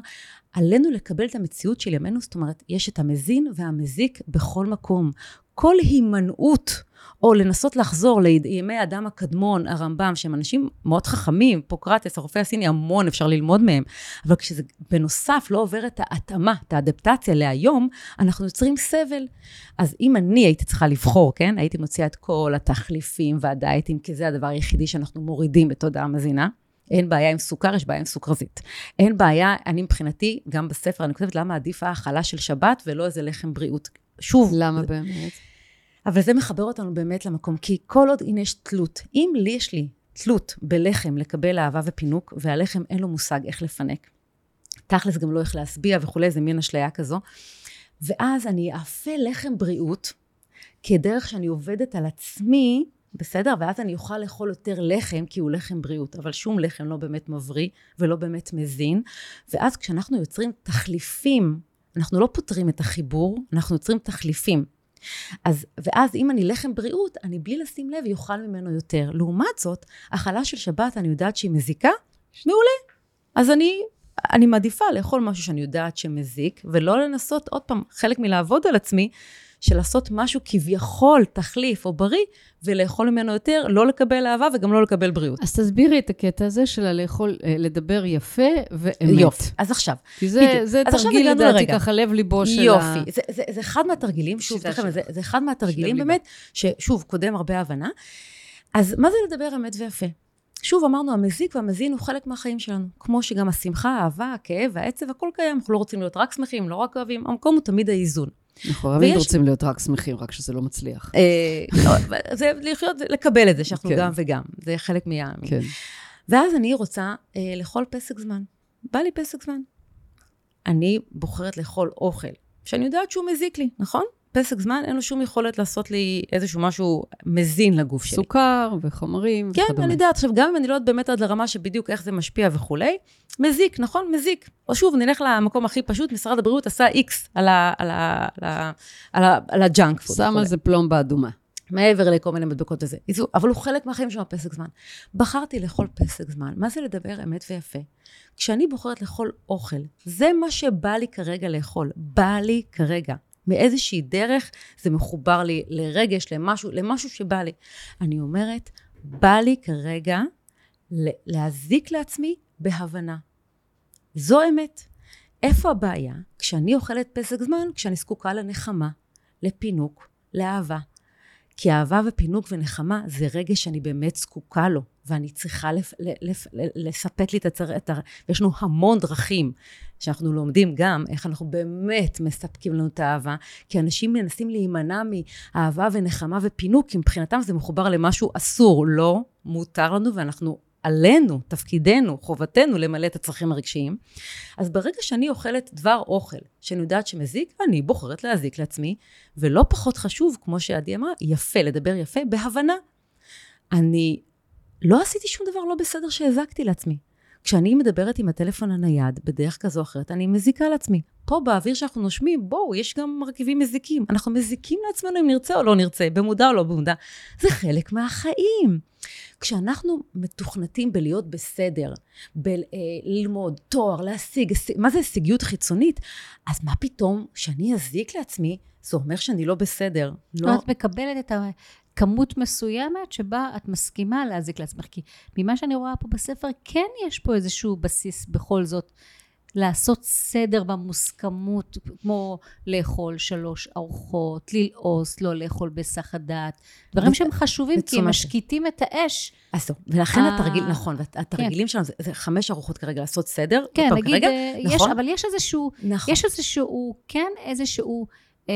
עלינו לקבל את המציאות של ימינו, זאת אומרת, יש את המזין והמזיק בכל מקום. כל הימנעות, או לנסות לחזור לימי האדם הקדמון, הרמב"ם, שהם אנשים מאוד חכמים, פוקרטס, הרופא הסיני, המון אפשר ללמוד מהם, אבל כשזה בנוסף לא עובר את ההתאמה, את האדפטציה להיום, אנחנו יוצרים סבל. אז אם אני הייתי צריכה לבחור, כן, הייתי מוציאה את כל התחליפים והדייטים, כי זה הדבר היחידי שאנחנו מורידים בתודעה מזינה. אין בעיה עם סוכר, יש בעיה עם סוכרזית. אין בעיה, אני מבחינתי, גם בספר, אני כותבת למה עדיף האכלה של שבת ולא איזה לחם בריאות. שוב. למה באמת? אבל זה מחבר אותנו באמת למקום, כי כל עוד, הנה יש תלות. אם לי יש לי תלות בלחם לקבל אהבה ופינוק, והלחם אין לו מושג איך לפנק, תכלס גם לא איך להשביע וכולי, זה מין אשליה כזו, ואז אני אאפה לחם בריאות, כדרך שאני עובדת על עצמי, בסדר? ואז אני אוכל לאכול יותר לחם, כי הוא לחם בריאות, אבל שום לחם לא באמת מבריא ולא באמת מזין. ואז כשאנחנו יוצרים תחליפים, אנחנו לא פותרים את החיבור, אנחנו יוצרים תחליפים. אז, ואז אם אני לחם בריאות, אני בלי לשים לב יאכל ממנו יותר. לעומת זאת, אכלה של שבת, אני יודעת שהיא מזיקה, מעולה. אז אני, אני מעדיפה לאכול משהו שאני יודעת שמזיק, ולא לנסות, עוד פעם, חלק מלעבוד על עצמי, של לעשות משהו כביכול תחליף או בריא, ולאכול ממנו יותר, לא לקבל אהבה וגם לא לקבל בריאות. אז תסבירי את הקטע הזה של לאכול, אה, לדבר יפה ואמת. יופי. אז עכשיו, כי זה, בדיוק. זה תרגיל לדעתי ככה לב ליבו של יופי. ה... יופי. זה, זה, זה אחד מהתרגילים, שוב, תכף, זה, זה אחד מהתרגילים באמת, ששוב, קודם הרבה הבנה. אז מה זה לדבר אמת ויפה? שוב אמרנו, המזיק והמזין הוא חלק מהחיים שלנו. כמו שגם השמחה, האהבה, הכאב, העצב, הכל קיים. אנחנו לא רוצים להיות רק שמחים, לא רק אוהבים, המקום הוא תמיד האיזון. נכון, תמיד רוצים להיות רק שמחים, רק שזה לא מצליח. אה, לא, זה לחיות, לקבל את זה, שאנחנו כן. גם וגם. זה חלק מה... כן. ואז אני רוצה אה, לאכול פסק זמן. בא לי פסק זמן. אני בוחרת לאכול אוכל, שאני יודעת שהוא מזיק לי, נכון? פסק זמן, אין לו שום יכולת לעשות לי איזשהו משהו מזין לגוף שלי. סוכר וחומרים כן, וכדומה. אני יודעת. עכשיו, גם אם אני לא יודעת באמת עד לרמה שבדיוק איך זה משפיע וכולי, מזיק, נכון? מזיק. או שוב, נלך למקום הכי פשוט, משרד הבריאות עשה איקס על ה junk food. שם על זה פלומבה אדומה. מעבר לכל מיני מדבקות וזה. אבל הוא חלק מהחיים שלו פסק זמן. בחרתי לאכול פסק זמן. מה זה לדבר אמת ויפה? כשאני בוחרת לאכול אוכל, זה מה שבא לי כרגע לאכול. בא לי כרגע. מאיזושהי דרך זה מחובר לי לרגש, למשהו, למשהו שבא לי. אני אומרת, בא לי כרגע להזיק לעצמי בהבנה. זו אמת. איפה הבעיה? כשאני אוכלת פסק זמן, כשאני זקוקה לנחמה, לפינוק, לאהבה. כי אהבה ופינוק ונחמה זה רגש שאני באמת זקוקה לו, ואני צריכה לספק לי את הצר... ויש לנו המון דרכים שאנחנו לומדים גם איך אנחנו באמת מספקים לנו את האהבה, כי אנשים מנסים להימנע מאהבה ונחמה ופינוק, כי מבחינתם זה מחובר למשהו אסור. לא, מותר לנו ואנחנו עלינו, תפקידנו, חובתנו למלא את הצרכים הרגשיים. אז ברגע שאני אוכלת דבר אוכל שאני יודעת שמזיק, אני בוחרת להזיק לעצמי, ולא פחות חשוב, כמו שעדי אמרה, יפה, לדבר יפה, בהבנה. אני לא עשיתי שום דבר לא בסדר שהזקתי לעצמי. כשאני מדברת עם הטלפון הנייד, בדרך כזו או אחרת, אני מזיקה לעצמי. פה באוויר שאנחנו נושמים, בואו, יש גם מרכיבים מזיקים. אנחנו מזיקים לעצמנו אם נרצה או לא נרצה, במודע או לא במודע. זה חלק מהחיים. כשאנחנו מתוכנתים בלהיות בסדר, בללמוד, אה, תואר, להשיג, מה זה הישגיות חיצונית? אז מה פתאום שאני אזיק לעצמי, זה אומר שאני לא בסדר. לא... את מקבלת את כמות מסוימת שבה את מסכימה להזיק לעצמך. כי ממה שאני רואה פה בספר, כן יש פה איזשהו בסיס בכל זאת לעשות סדר במוסכמות, כמו לאכול שלוש ארוחות, ללעוס, לא לאכול בסך הדעת. דברים שהם חשובים, כי הם משקיטים את האש. אז טוב, ולכן אה, התרגיל, נכון, התרגילים שלנו זה, חמש ארוחות כרגע לעשות סדר. כן, נגיד, יש, נכון? אבל יש איזשהו, נכון. יש איזשהו, כן, איזשהו... אה,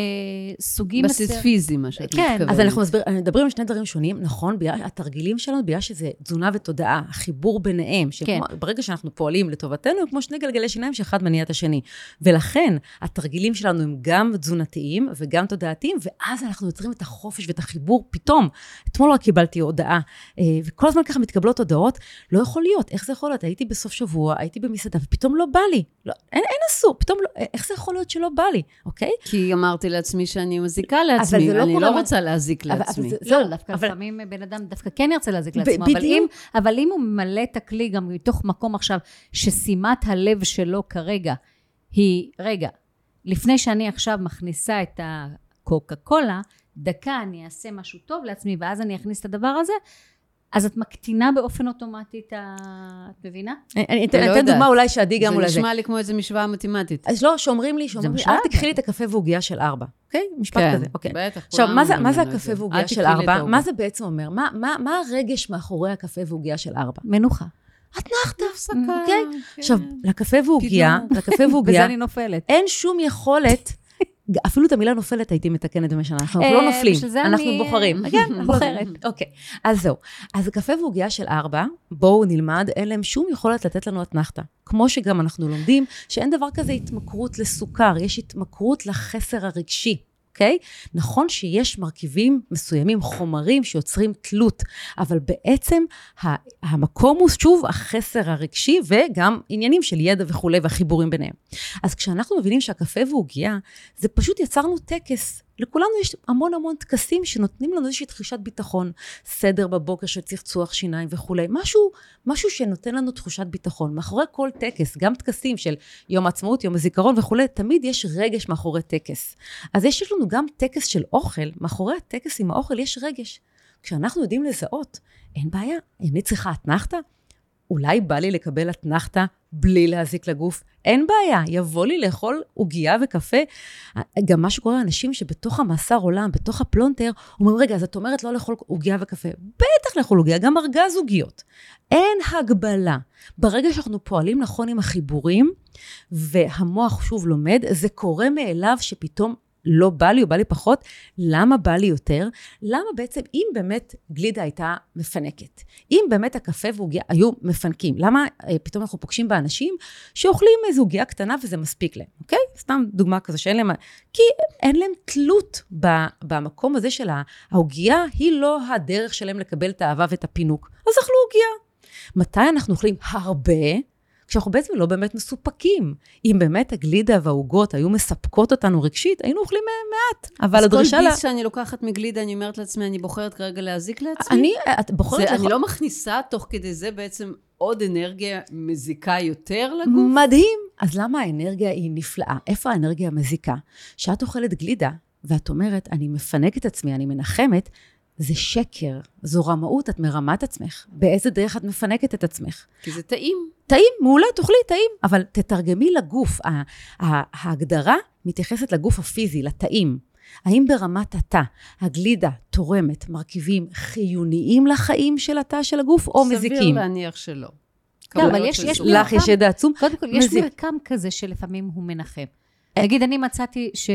סוגים... בסיס מסר... פיזי, מה שאת כן. מתכוונת. כן, אז אנחנו מסביר, מדברים על שני דברים שונים, נכון, התרגילים שלנו, בגלל שזה תזונה ותודעה, החיבור ביניהם, שברגע כן. שאנחנו פועלים לטובתנו, הם כמו שני גלגלי שיניים שאחד מניע את השני. ולכן, התרגילים שלנו הם גם תזונתיים וגם תודעתיים, ואז אנחנו יוצרים את החופש ואת החיבור פתאום. אתמול רק קיבלתי הודעה, אה, וכל הזמן ככה מתקבלות הודעות, לא יכול להיות, איך זה יכול להיות? הייתי בסוף שבוע, הייתי במסעדה, ופתאום לא בא לי. לא, אין, אין אסור, פתאום לא, איך זה יכול להיות שלא בא לי, אוקיי? כי אמרת אמרתי לעצמי שאני מזיקה לעצמי, לא אני לא רוצה להזיק לעצמי. לא, דווקא לפעמים בן אדם דווקא כן ירצה להזיק לעצמו, אבל אם הוא ממלא את הכלי גם מתוך מקום עכשיו, ששימת הלב שלו כרגע היא, רגע, לפני שאני עכשיו מכניסה את הקוקה קולה, דקה אני אעשה משהו טוב לעצמי, ואז אני אכניס את הדבר הזה, אז את מקטינה באופן אוטומטי את ה... את מבינה? אני אתן לא דוגמה אולי שעדי גם אולי זה. זה נשמע לי כמו איזו משוואה מתמטית. אז לא, שאומרים לי, שאומרים לי, אל תקחי לי את הקפה ועוגיה של ארבע, אוקיי? משפט כן, כזה, אוקיי. בטח, עכשיו, מה זה הקפה ועוגיה של ארבע? מה זה בעצם אומר? מה הרגש מאחורי הקפה ועוגיה של ארבע? מנוחה. אתנחתא, אוקיי? עכשיו, לקפה ועוגיה, לקפה ועוגיה, בזה אני נופלת. אין שום יכולת אפילו את המילה נופלת הייתי מתקנת במשנה, אנחנו לא אה, נופלים, אנחנו בוחרים. כן, בוחרת. אוקיי, אז זהו. אז קפה ועוגיה של ארבע, בואו נלמד, אין להם שום יכולת לתת לנו אתנחתא. כמו שגם אנחנו לומדים שאין דבר כזה התמכרות לסוכר, יש התמכרות לחסר הרגשי. אוקיי? נכון שיש מרכיבים מסוימים, חומרים שיוצרים תלות, אבל בעצם המקום הוא שוב החסר הרגשי וגם עניינים של ידע וכולי והחיבורים ביניהם. אז כשאנחנו מבינים שהקפה ועוגיה, זה פשוט יצרנו טקס לכולנו יש המון המון טקסים שנותנים לנו איזושהי תחושת ביטחון, סדר בבוקר של צחצוח שיניים וכולי, משהו, משהו שנותן לנו תחושת ביטחון. מאחורי כל טקס, גם טקסים של יום העצמאות, יום הזיכרון וכולי, תמיד יש רגש מאחורי טקס. אז יש לנו גם טקס של אוכל, מאחורי הטקס עם האוכל יש רגש. כשאנחנו יודעים לזהות, אין בעיה, אני צריכה אתנחתא, אולי בא לי לקבל אתנחתא בלי להזיק לגוף? אין בעיה, יבוא לי לאכול עוגייה וקפה. גם מה שקורה לאנשים שבתוך המאסר עולם, בתוך הפלונטר, אומרים, רגע, אז את אומרת לא לאכול עוגייה וקפה. בטח לאכול עוגייה, גם ארגז עוגיות. אין הגבלה. ברגע שאנחנו פועלים נכון עם החיבורים, והמוח שוב לומד, זה קורה מאליו שפתאום לא בא לי או בא לי פחות, למה בא לי יותר? למה בעצם, אם באמת גלידה הייתה מפנקת, אם באמת הקפה ועוגיה היו מפנקים, למה אה, פתאום אנחנו פוגשים באנשים שאוכלים איזו עוגיה קטנה וזה מספיק להם, אוקיי? סתם דוגמה כזו שאין להם, כי אין להם תלות במקום הזה של העוגיה, היא לא הדרך שלהם לקבל את האהבה ואת הפינוק. אז אכלו עוגיה. מתי אנחנו אוכלים הרבה? כשאנחנו בעצם לא באמת מסופקים. אם באמת הגלידה והעוגות היו מספקות אותנו רגשית, היינו אוכלים מעט. אבל הדרישה... אז כל ביס שאני לוקחת מגלידה, אני אומרת לעצמי, אני בוחרת כרגע להזיק לעצמי? אני, את בוחרת... זה, אני לא מכניסה תוך כדי זה בעצם עוד אנרגיה מזיקה יותר לגוף? מדהים. אז למה האנרגיה היא נפלאה? איפה האנרגיה המזיקה? כשאת אוכלת גלידה, ואת אומרת, אני מפנק את עצמי, אני מנחמת, זה שקר, זו רמאות, את מרמה את עצמך. באיזה דרך את מפנקת את עצמך? כי זה טעים. טעים, מעולה, תאכלי, טעים, אבל תתרגמי לגוף. ההגדרה מתייחסת לגוף הפיזי, לטעים. האם ברמת התא הגלידה תורמת מרכיבים חיוניים לחיים של התא של הגוף, או סביר מזיקים? סביר להניח שלא. לא, אבל יש, יש לך יש ידע עצום. קודם כל, יש מרקם כזה שלפעמים הוא מנחם. נגיד, אני מצאתי ש...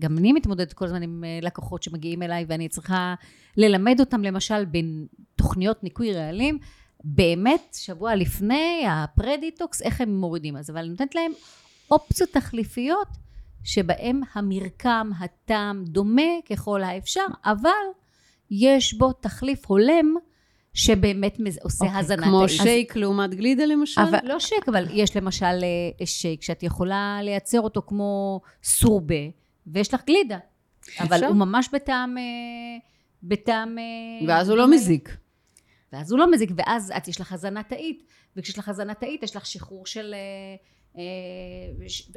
גם אני מתמודדת כל הזמן עם אה, לקוחות שמגיעים אליי, ואני צריכה ללמד אותם, למשל, בין תוכניות ניקוי רעלים, באמת, שבוע לפני ה pre-detox, איך הם מורידים. אז אבל אני נותנת להם אופציות תחליפיות, שבהם המרקם, הטעם, דומה ככל האפשר, אבל יש בו תחליף הולם. שבאמת עושה okay, אוקיי, הזנה כמו. כמו שייק אז... לעומת גלידה למשל? אבל, לא שייק, אבל יש למשל אה, שייק שאת יכולה לייצר אותו כמו סורבה, ויש לך גלידה. אבל הוא ממש בטעם... אה, בטעם... אה, ואז הוא לא מזיק. ואז הוא לא מזיק, ואז את יש לך הזנה תאית, וכשיש לך הזנה תאית יש לך שחרור של...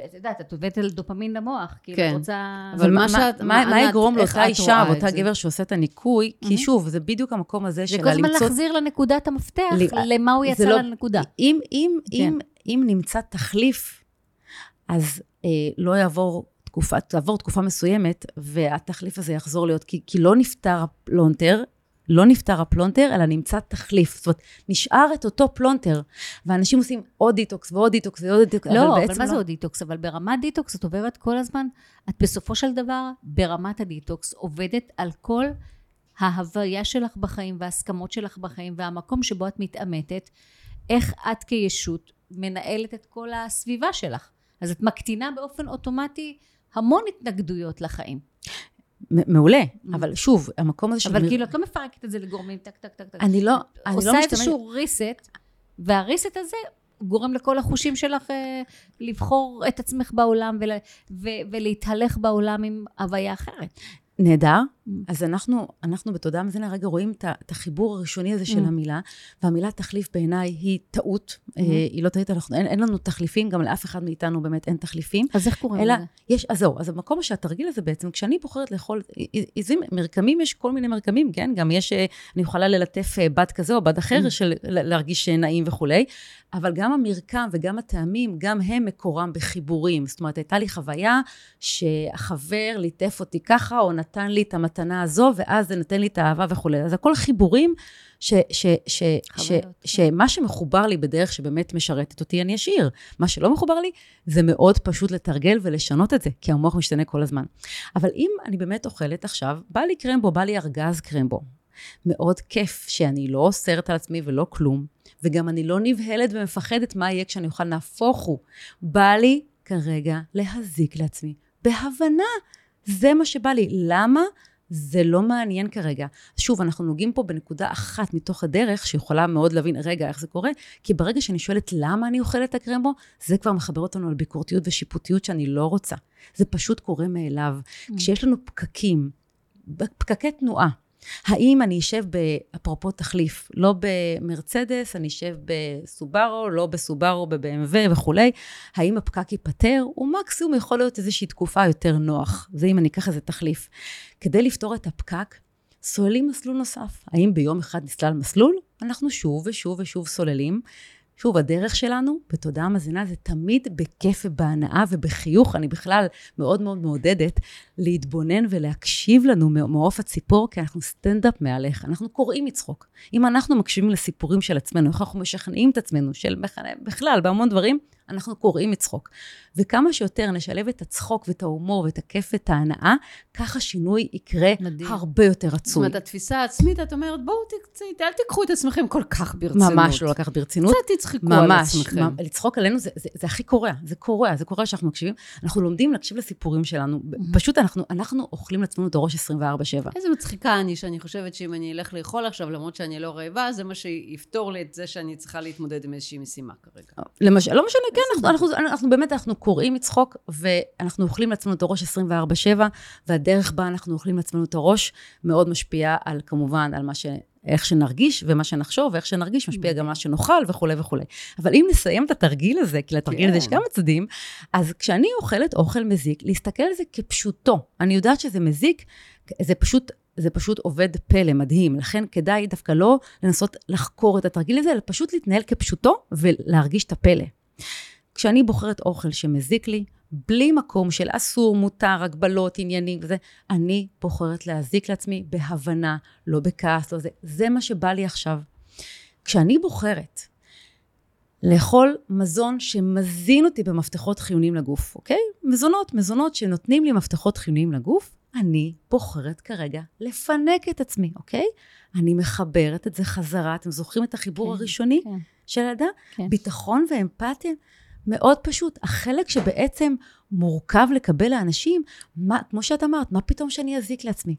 את יודעת, את עובדת על דופמין למוח, כאילו כן. את רוצה... אבל מה, שאת, מה, מה יגרום לאותה אישה ואותה גבר שעושה את הניקוי? כי שוב, זה בדיוק המקום הזה של למצוא... זה כל הזמן להחזיר לנקודת המפתח, למה הוא יצא לא- לנקודה. אם, אם, כן. אם, אם נמצא תחליף, אז אה, לא יעבור תקופה, תעבור תקופה מסוימת, והתחליף הזה יחזור להיות, כי, כי לא נפתר הפלונטר, לא נפתר הפלונטר, אלא נמצא תחליף. זאת אומרת, נשאר את אותו פלונטר, ואנשים עושים עוד דיטוקס ועוד דיטוקס ועוד דיטוקס, לא, אבל, אבל מה לא... זה עוד דיטוקס? אבל ברמת דיטוקס את עוברת כל הזמן, את בסופו של דבר, ברמת הדיטוקס, עובדת על כל ההוויה שלך בחיים וההסכמות שלך בחיים, והמקום שבו את מתעמתת, איך את כישות מנהלת את כל הסביבה שלך. אז את מקטינה באופן אוטומטי המון התנגדויות לחיים. מעולה, mm. אבל שוב, המקום הזה של... אבל כאילו, את לא מפרקת את זה לגורמים, טק, טק, טק, טק. אני לא, אני לא משתמשת... עושה איזשהו ריסט, והריסט הזה גורם לכל החושים שלך אה, לבחור את עצמך בעולם ול, ו, ולהתהלך בעולם עם הוויה אחרת. נהדר. Mm. אז אנחנו, אנחנו בתודעה מזינה רגע רואים את החיבור הראשוני הזה של mm. המילה, והמילה תחליף בעיניי היא טעות, mm-hmm. היא לא טעית, אין, אין לנו תחליפים, גם לאף אחד מאיתנו באמת אין תחליפים. אז איך קוראים לזה? יש, אז זהו, אז המקום שהתרגיל הזה בעצם, כשאני בוחרת לאכול, איזים, מרקמים, יש כל מיני מרקמים, כן? גם יש, אה, אני יכולה ללטף אה, בד כזה או בד אחר, mm. של להרגיש נעים וכולי, אבל גם המרקם וגם הטעמים, גם הם מקורם בחיבורים. זאת אומרת, הייתה לי חוויה שהחבר ליטף אותי ככה, או נתן לי את המתנה הזו, ואז זה נותן לי את האהבה וכולי. אז הכל חיבורים ש, ש, ש, ש, כן. שמה שמחובר לי בדרך שבאמת משרתת אותי, אני אשאיר. מה שלא מחובר לי, זה מאוד פשוט לתרגל ולשנות את זה, כי המוח משתנה כל הזמן. אבל אם אני באמת אוכלת עכשיו, בא לי קרמבו, בא לי ארגז קרמבו. מאוד כיף שאני לא אוסרת על עצמי ולא כלום, וגם אני לא נבהלת ומפחדת מה יהיה כשאני אוכל, נהפוך הוא. בא לי כרגע להזיק לעצמי, בהבנה. זה מה שבא לי. למה? זה לא מעניין כרגע. שוב, אנחנו נוגעים פה בנקודה אחת מתוך הדרך, שיכולה מאוד להבין, רגע, איך זה קורה? כי ברגע שאני שואלת למה אני אוכלת את הקרמבו, זה כבר מחבר אותנו על ביקורתיות ושיפוטיות שאני לא רוצה. זה פשוט קורה מאליו. Mm. כשיש לנו פקקים, פקקי תנועה, האם אני אשב, אפרופו תחליף, לא במרצדס, אני אשב בסובארו, לא בסובארו, ב-BMW וכולי, האם הפקק ייפתר? הוא מקסימום יכול להיות איזושהי תקופה יותר נוח. זה אם אני אקח איזה תחליף. כדי לפתור את הפקק, סוללים מסלול נוסף. האם ביום אחד נסלל מסלול? אנחנו שוב ושוב ושוב סוללים. שוב, הדרך שלנו בתודעה מזינה זה תמיד בכיף ובהנאה ובחיוך. אני בכלל מאוד מאוד מעודדת להתבונן ולהקשיב לנו מעוף הציפור, כי אנחנו סטנדאפ מהלך, אנחנו קוראים מצחוק. אם אנחנו מקשיבים לסיפורים של עצמנו, איך אנחנו משכנעים את עצמנו, של בכלל, בהמון דברים, אנחנו קוראים מצחוק. וכמה שיותר נשלב את הצחוק ואת ההומור ואת הכיף ואת ההנאה, ככה שינוי יקרה מדהים. הרבה יותר רצוי. זאת אומרת, התפיסה העצמית, את אומרת, בואו, ת, אל תיקחו את עצמכם כל כך ברצינות. ממש לא לקחת ברצינות. קצת תצחקו ממש, על עצמכם. ממש, לצחוק עלינו זה, זה, זה הכי קורע, זה קורע, זה קורע שאנחנו מקשיבים. אנחנו לומדים להקשיב לסיפורים שלנו. פשוט אנחנו, אנחנו אוכלים לעצמנו את הראש 24-7. איזה מצחיקה אני, שאני חושבת שאם אני אלך לאכול עכשיו, למרות שאני לא רעבה, זה מה שיפתור לי את זה שאני צריכה להתמודד עם איזושהי משימה כרגע. למשל, לא משנה, כן, אנחנו, אנחנו, אנחנו באמת, אנחנו קוראים מצחוק, ואנחנו אוכלים לעצמנו את הראש 24-7, והדרך בה אנחנו אוכלים לעצמנו את הראש מאוד משפיעה על, כמובן, על מה ש... איך שנרגיש ומה שנחשוב, ואיך שנרגיש משפיע גם על מה שנאכל וכולי וכולי. אבל אם נסיים את התרגיל הזה, כי לתרגיל הזה יש כמה כן. צדדים, אז כשאני אוכלת אוכל מזיק, להסתכל על זה כפשוטו. אני יודעת שזה מזיק, זה פשוט זה פשוט עובד פלא, מדהים. לכן כדאי דווקא לא לנסות לחקור את התרגיל הזה, אלא פשוט להתנהל כפשוטו ולהרגיש את הפלא. כשאני בוחרת אוכל שמזיק לי, בלי מקום של אסור, מותר, הגבלות, עניינים וזה, אני בוחרת להזיק לעצמי בהבנה, לא בכעס, לא זה. זה מה שבא לי עכשיו. כשאני בוחרת לאכול מזון שמזין אותי במפתחות חיוניים לגוף, אוקיי? מזונות, מזונות שנותנים לי מפתחות חיוניים לגוף, אני בוחרת כרגע לפנק את עצמי, אוקיי? אני מחברת את זה חזרה. אתם זוכרים את החיבור כן, הראשוני כן. של הילדה? כן. ביטחון ואמפתיה. מאוד פשוט. החלק שבעצם מורכב לקבל לאנשים, מה, כמו שאת אמרת, מה פתאום שאני אזיק לעצמי?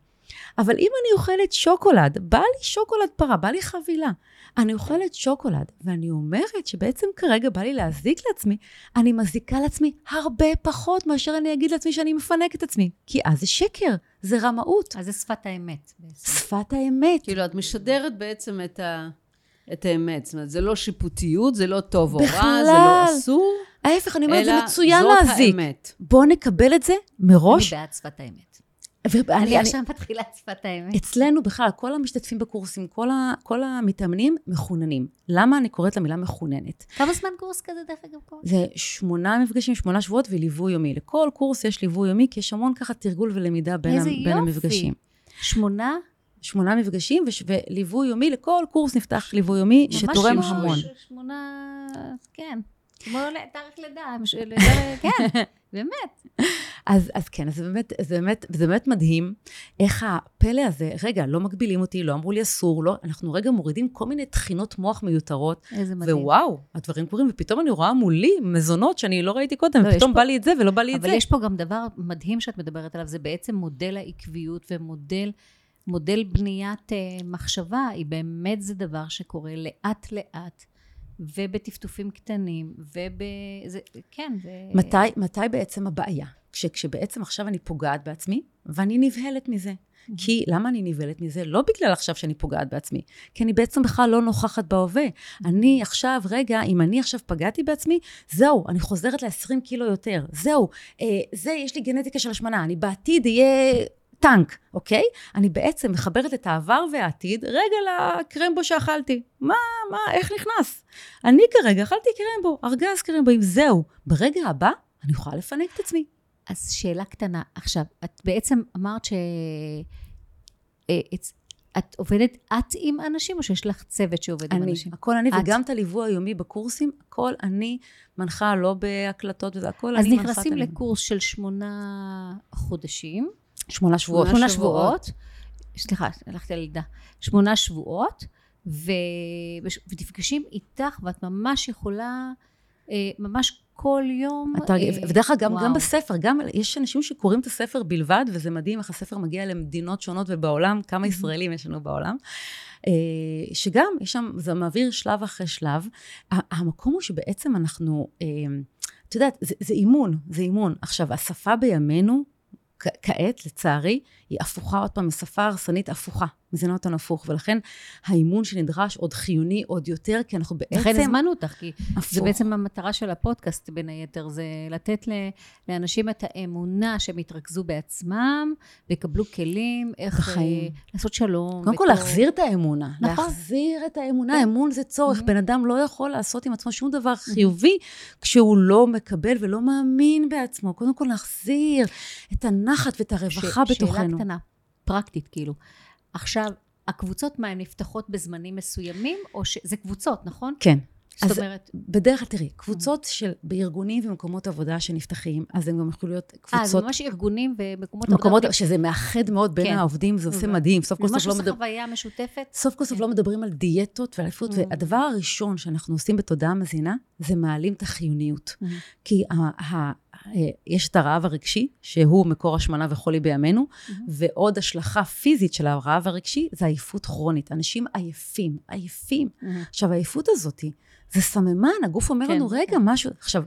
אבל אם אני אוכלת שוקולד, בא לי שוקולד פרה, בא לי חבילה. אני אוכלת שוקולד, ואני אומרת שבעצם כרגע בא לי להזיק לעצמי, אני מזיקה לעצמי הרבה פחות מאשר אני אגיד לעצמי שאני מפנק את עצמי. כי אז זה שקר, זה רמאות. אז זה שפת האמת בעצם. שפת האמת. כאילו, את משדרת בעצם את ה... את האמת. זאת אומרת, זה לא שיפוטיות, זה לא טוב או רע, זה לא אסור. ההפך, אני אומרת, זה מצוין להזיק. אלא זאת האמת. בואו נקבל את זה מראש. אני בעד שפת האמת. ואני, אני עכשיו מתחילה את שפת האמת. אצלנו בכלל, כל המשתתפים בקורסים, כל, ה, כל המתאמנים מחוננים. למה אני קוראת למילה מחוננת? כמה זמן קורס כזה, דרך אגב, קורס? זה שמונה מפגשים, שמונה שבועות וליווי יומי. לכל קורס יש ליווי יומי, כי יש המון ככה תרגול ולמידה בין, ה, בין המפגשים. שמונה? שמונה מפגשים וש, וליווי יומי, לכל קורס נפתח ליווי יומי, שתורם המון. ממש שמונה, כן. כמו תאריך לידה, כן, באמת. אז, אז כן, זה באמת, זה באמת, זה באמת מדהים איך הפלא הזה, רגע, לא מגבילים אותי, לא אמרו לי אסור, לא, אנחנו רגע מורידים כל מיני תחינות מוח מיותרות. איזה מדהים. ווואו, הדברים קורים, ופתאום אני רואה מולי מזונות שאני לא ראיתי קודם, לא, ופתאום בא פה, לי את זה ולא בא לי את זה. אבל יש פה גם דבר מדהים שאת מדברת עליו, זה בעצם מודל העקביות ומודל... מודל בניית uh, מחשבה, היא באמת זה דבר שקורה לאט לאט. ובטפטופים קטנים, וב... זה, כן, זה... מתי, מתי בעצם הבעיה? כש, כשבעצם עכשיו אני פוגעת בעצמי, ואני נבהלת מזה. כי למה אני נבהלת מזה? לא בגלל עכשיו שאני פוגעת בעצמי, כי אני בעצם בכלל לא נוכחת בהווה. אני עכשיו, רגע, אם אני עכשיו פגעתי בעצמי, זהו, אני חוזרת ל-20 קילו יותר. זהו, אה, זה, יש לי גנטיקה של השמנה, אני בעתיד אהיה טנק, אוקיי? אני בעצם מחברת את העבר והעתיד רגע לקרמבו שאכלתי. מה, מה, איך נכנס? אני כרגע אכלתי קרמבו, ארגז קרמבו, אם זהו. ברגע הבא, אני יכולה לפנק את עצמי. אז שאלה קטנה. עכשיו, את בעצם אמרת ש... אה, את עובדת את עם אנשים, או שיש לך צוות שעובד אני, עם אנשים? הכל אני, את. וגם את הליווי היומי בקורסים, הכל אני מנחה, לא בהקלטות וזה, הכל אני מנחה. אז נכנסים לקורס של שמונה חודשים. שמונה שבועות. שמונה שבועות. סליחה, הלכתי על לידה. שמונה שבועות, ו... ונפגשים איתך, ואת ממש יכולה, אה, ממש כל יום... אתה, אה, ודרך אגב, גם, גם בספר, גם יש אנשים שקוראים את הספר בלבד, וזה מדהים איך הספר מגיע למדינות שונות ובעולם, כמה ישראלים יש לנו בעולם. אה, שגם, יש שם, זה מעביר שלב אחרי שלב. המקום הוא שבעצם אנחנו, את יודעת, זה, זה אימון, זה אימון. עכשיו, השפה בימינו, כעת, לצערי, היא הפוכה עוד פעם, משפה הרסנית הפוכה. מזינה אותנו הפוך, ולכן האימון שנדרש עוד חיוני עוד יותר, כי אנחנו בעצם... לכן הזמנו אותך, כי הפוך. זה בעצם המטרה של הפודקאסט, בין היתר, זה לתת לאנשים את האמונה שהם יתרכזו בעצמם, ויקבלו כלים איך בחיים. אה, לעשות שלום. קודם כל, להחזיר את האמונה. נכון. להחזיר את האמונה. אמון זה צורך. Mhm. בן אדם לא יכול לעשות עם עצמו שום דבר חיובי כשהוא לא מקבל ולא מאמין בעצמו. קודם כל, להחזיר את הנחת ואת הרווחה ש- שאלה בתוכנו. קטנה, פרקטית, כאילו. עכשיו, הקבוצות, מה, הן נפתחות בזמנים מסוימים, או ש... זה קבוצות, נכון? כן. זאת אז אומרת, בדרך כלל, תראי, קבוצות של, בארגונים ומקומות עבודה שנפתחים, אז הם גם יכולים להיות אה, זה קבוצות, ממש ארגונים ומקומות מקומות עבודה. שזה מאחד מאוד בין כן. העובדים, זה עושה. מדהים. סוף כל ממש סוף לא עושה מדבר... חוויה משותפת. סוף כל סוף כן. לא מדברים על דיאטות ואליפות, Mm. והדבר הראשון שאנחנו עושים בתודעה מזינה, זה מעלים את החיוניות. Mm. כי אה, יש את הרעב הרגשי, שהוא מקור השמנה וחולי בימינו, Mm-hmm. ועוד השלכה פיזית של הרעב הרגשי, זה עייפות כרונית. אנשים עייפים, עייפים. עכשיו, העייפות הזאת, זה סממן, הגוף אומר כן, לנו, רגע, משהו... עכשיו,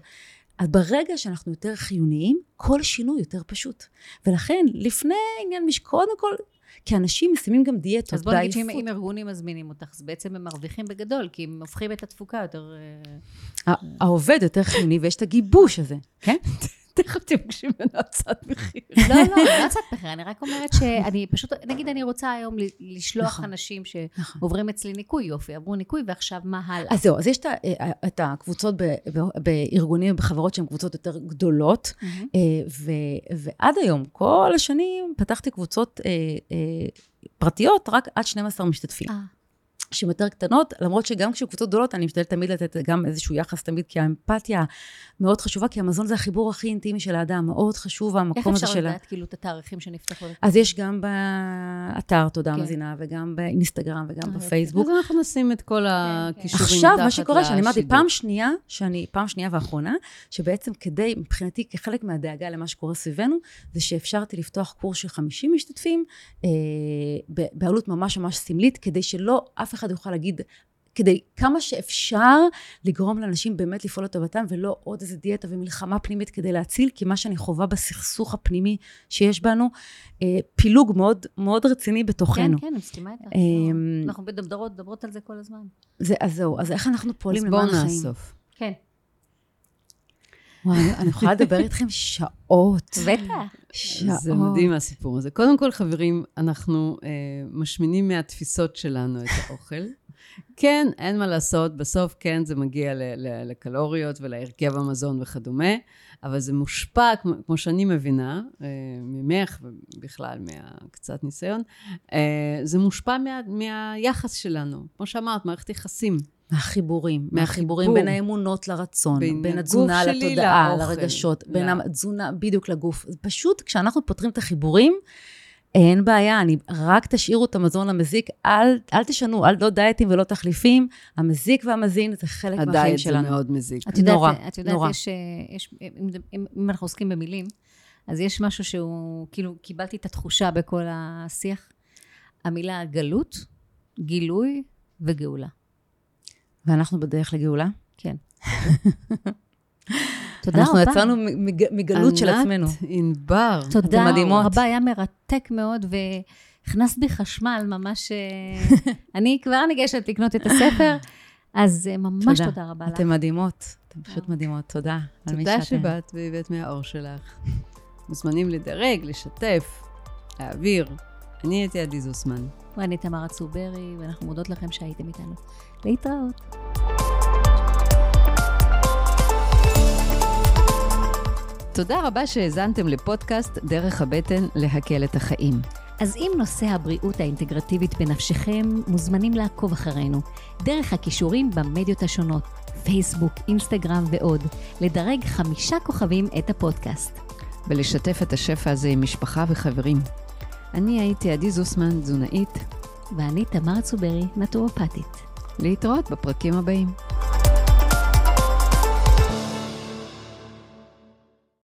אז ברגע שאנחנו יותר חיוניים, כל שינוי יותר פשוט. ולכן, לפני עניין מש... קודם כל, כי אנשים מסיימים גם דיאטות אז בוא נגיד שאם בעייפות. אם ארגונים מזמינים אותך, אז בעצם הם מרוויחים בגדול, כי הם הופכים את התפוקה יותר... אה, העובד יותר חיוני ויש את הגיבוש הזה, כן? תכף תבקשי ממנו הצעת מחיר. לא, לא, לא הצעת מחיר, אני רק אומרת שאני פשוט, נגיד אני רוצה היום לשלוח נכון. אנשים נכון. שעוברים אצלי ניקוי, יופי, עברו ניקוי, ועכשיו מה הלאה? אז זהו, אז יש את ה- את הקבוצות בארגונים ובחברות שהן קבוצות יותר גדולות. אה, ועד היום, כל השנים, פתחתי קבוצות אה, אה, פרטיות רק עד 12 משתתפים. שהן יותר קטנות, למרות שגם כשקבוצות גדולות, אני משתדלת תמיד לתת גם איזשהו יחס תמיד, כי האמפתיה מאוד חשובה, כי המזון זה החיבור הכי אינטימי של האדם, מאוד חשוב איך המקום הזה אפשר של... ה- לדעת כאילו את התאריכים שנפתחו? אז יש גם באתר תודה כן. מזינה, וגם באינסטגרם, וגם אה, בפייסבוק. אז אנחנו נשים את כל הכישורים עכשיו, מתחת מה שקורה, שאני אמרתי, לשידור. פעם שנייה, שאני, פעם שנייה ואחרונה, שבעצם כדי, מבחינתי, כחלק מהדאגה למה שקורה סביבנו, זה שאפשרתי לפתוח קורס של 50 משתתפים, אה, בעלות ממש ממש סמלית, כדי שלא אף אחד יוכל להגיד, כדי כמה שאפשר לגרום לאנשים באמת לפעול לטובתם, ולא עוד איזה דיאטה ומלחמה פנימית כדי להציל, כי מה שאני חווה בסכסוך הפנימי שיש בנו, אה, פילוג מאוד מאוד רציני כן, בתוכנו. כן, אני מסכימה איתך. לא, אנחנו מדברות מדברות על זה כל הזמן. זה, אז זהו, אז איך אנחנו אז פועלים בואו למען החיים? נאסוף. כן. וואי, אני- יכולה לדבר איתכם שעות. בטח. שעות. זה מדהים הסיפור הזה. קודם כל, חברים, אנחנו אה, משמינים מהתפיסות שלנו את האוכל. כן, אין מה לעשות, בסוף כן זה מגיע ל- ל- לקלוריות ולהרכב המזון וכדומה, אבל זה מושפע, כמו, כמו שאני מבינה, אה, ממך ובכלל מהקצת ניסיון, אה, זה מושפע מה, מהיחס שלנו. כמו שאמרת, מערכת יחסים. מהחיבורים, מהחיבור. מהחיבורים בין האמונות לרצון, בין בין, התזונה לתודעה, לאוכל. לרגשות, בין התזונה בדיוק לגוף. זה פשוט, כשאנחנו פותרים את החיבורים, אין בעיה, אני, רק תשאירו את המזון המזיק, אל, אל תשנו, אל לא דיאטים ולא תחליפים, המזיק והמזין זה חלק מהחיים הדיאט זה שלנו. מאוד מזיק. את יודעת, נורא, את יודעת, נורא. יש, אה, יש אם, אם, אם אנחנו עוסקים במילים, אז יש משהו שהוא, כאילו, קיבלתי את התחושה בכל השיח, המילה גלות, גילוי וגאולה. ואנחנו בדרך לגאולה. כן. תודה אנחנו רבה. יצאנו מג- מגלות של עצמנו. ענת ענבר. תודה. רבה, היה מרתק מאוד, והכנסת בי חשמל, ממש... אה, אני כבר ניגשת לקנות את הספר, אז אה, ממש תודה. תודה רבה לך. אתן מדהימות, אתן פשוט מדהימות, תודה. תודה. שבאת והבאת מהאור שלך. מוזמנים לדרג, לשתף, להעביר. אני הייתי עדי זוסמן. ואני תמרה צוברי, ואנחנו מודות לכם שהייתם איתנו. להתראות. תודה רבה שהאזנתם לפודקאסט דרך הבטן להקל את החיים. אז אם נושא הבריאות האינטגרטיבית בנפשכם, מוזמנים לעקוב אחרינו, דרך הכישורים במדיות השונות, פייסבוק, אינסטגרם ועוד, לדרג חמישה כוכבים את הפודקאסט. ולשתף את השפע הזה עם משפחה וחברים. אני הייתי עדי זוסמן, תזונאית. ואני תמר צוברי, נטורופטית. להתראות בפרקים הבאים.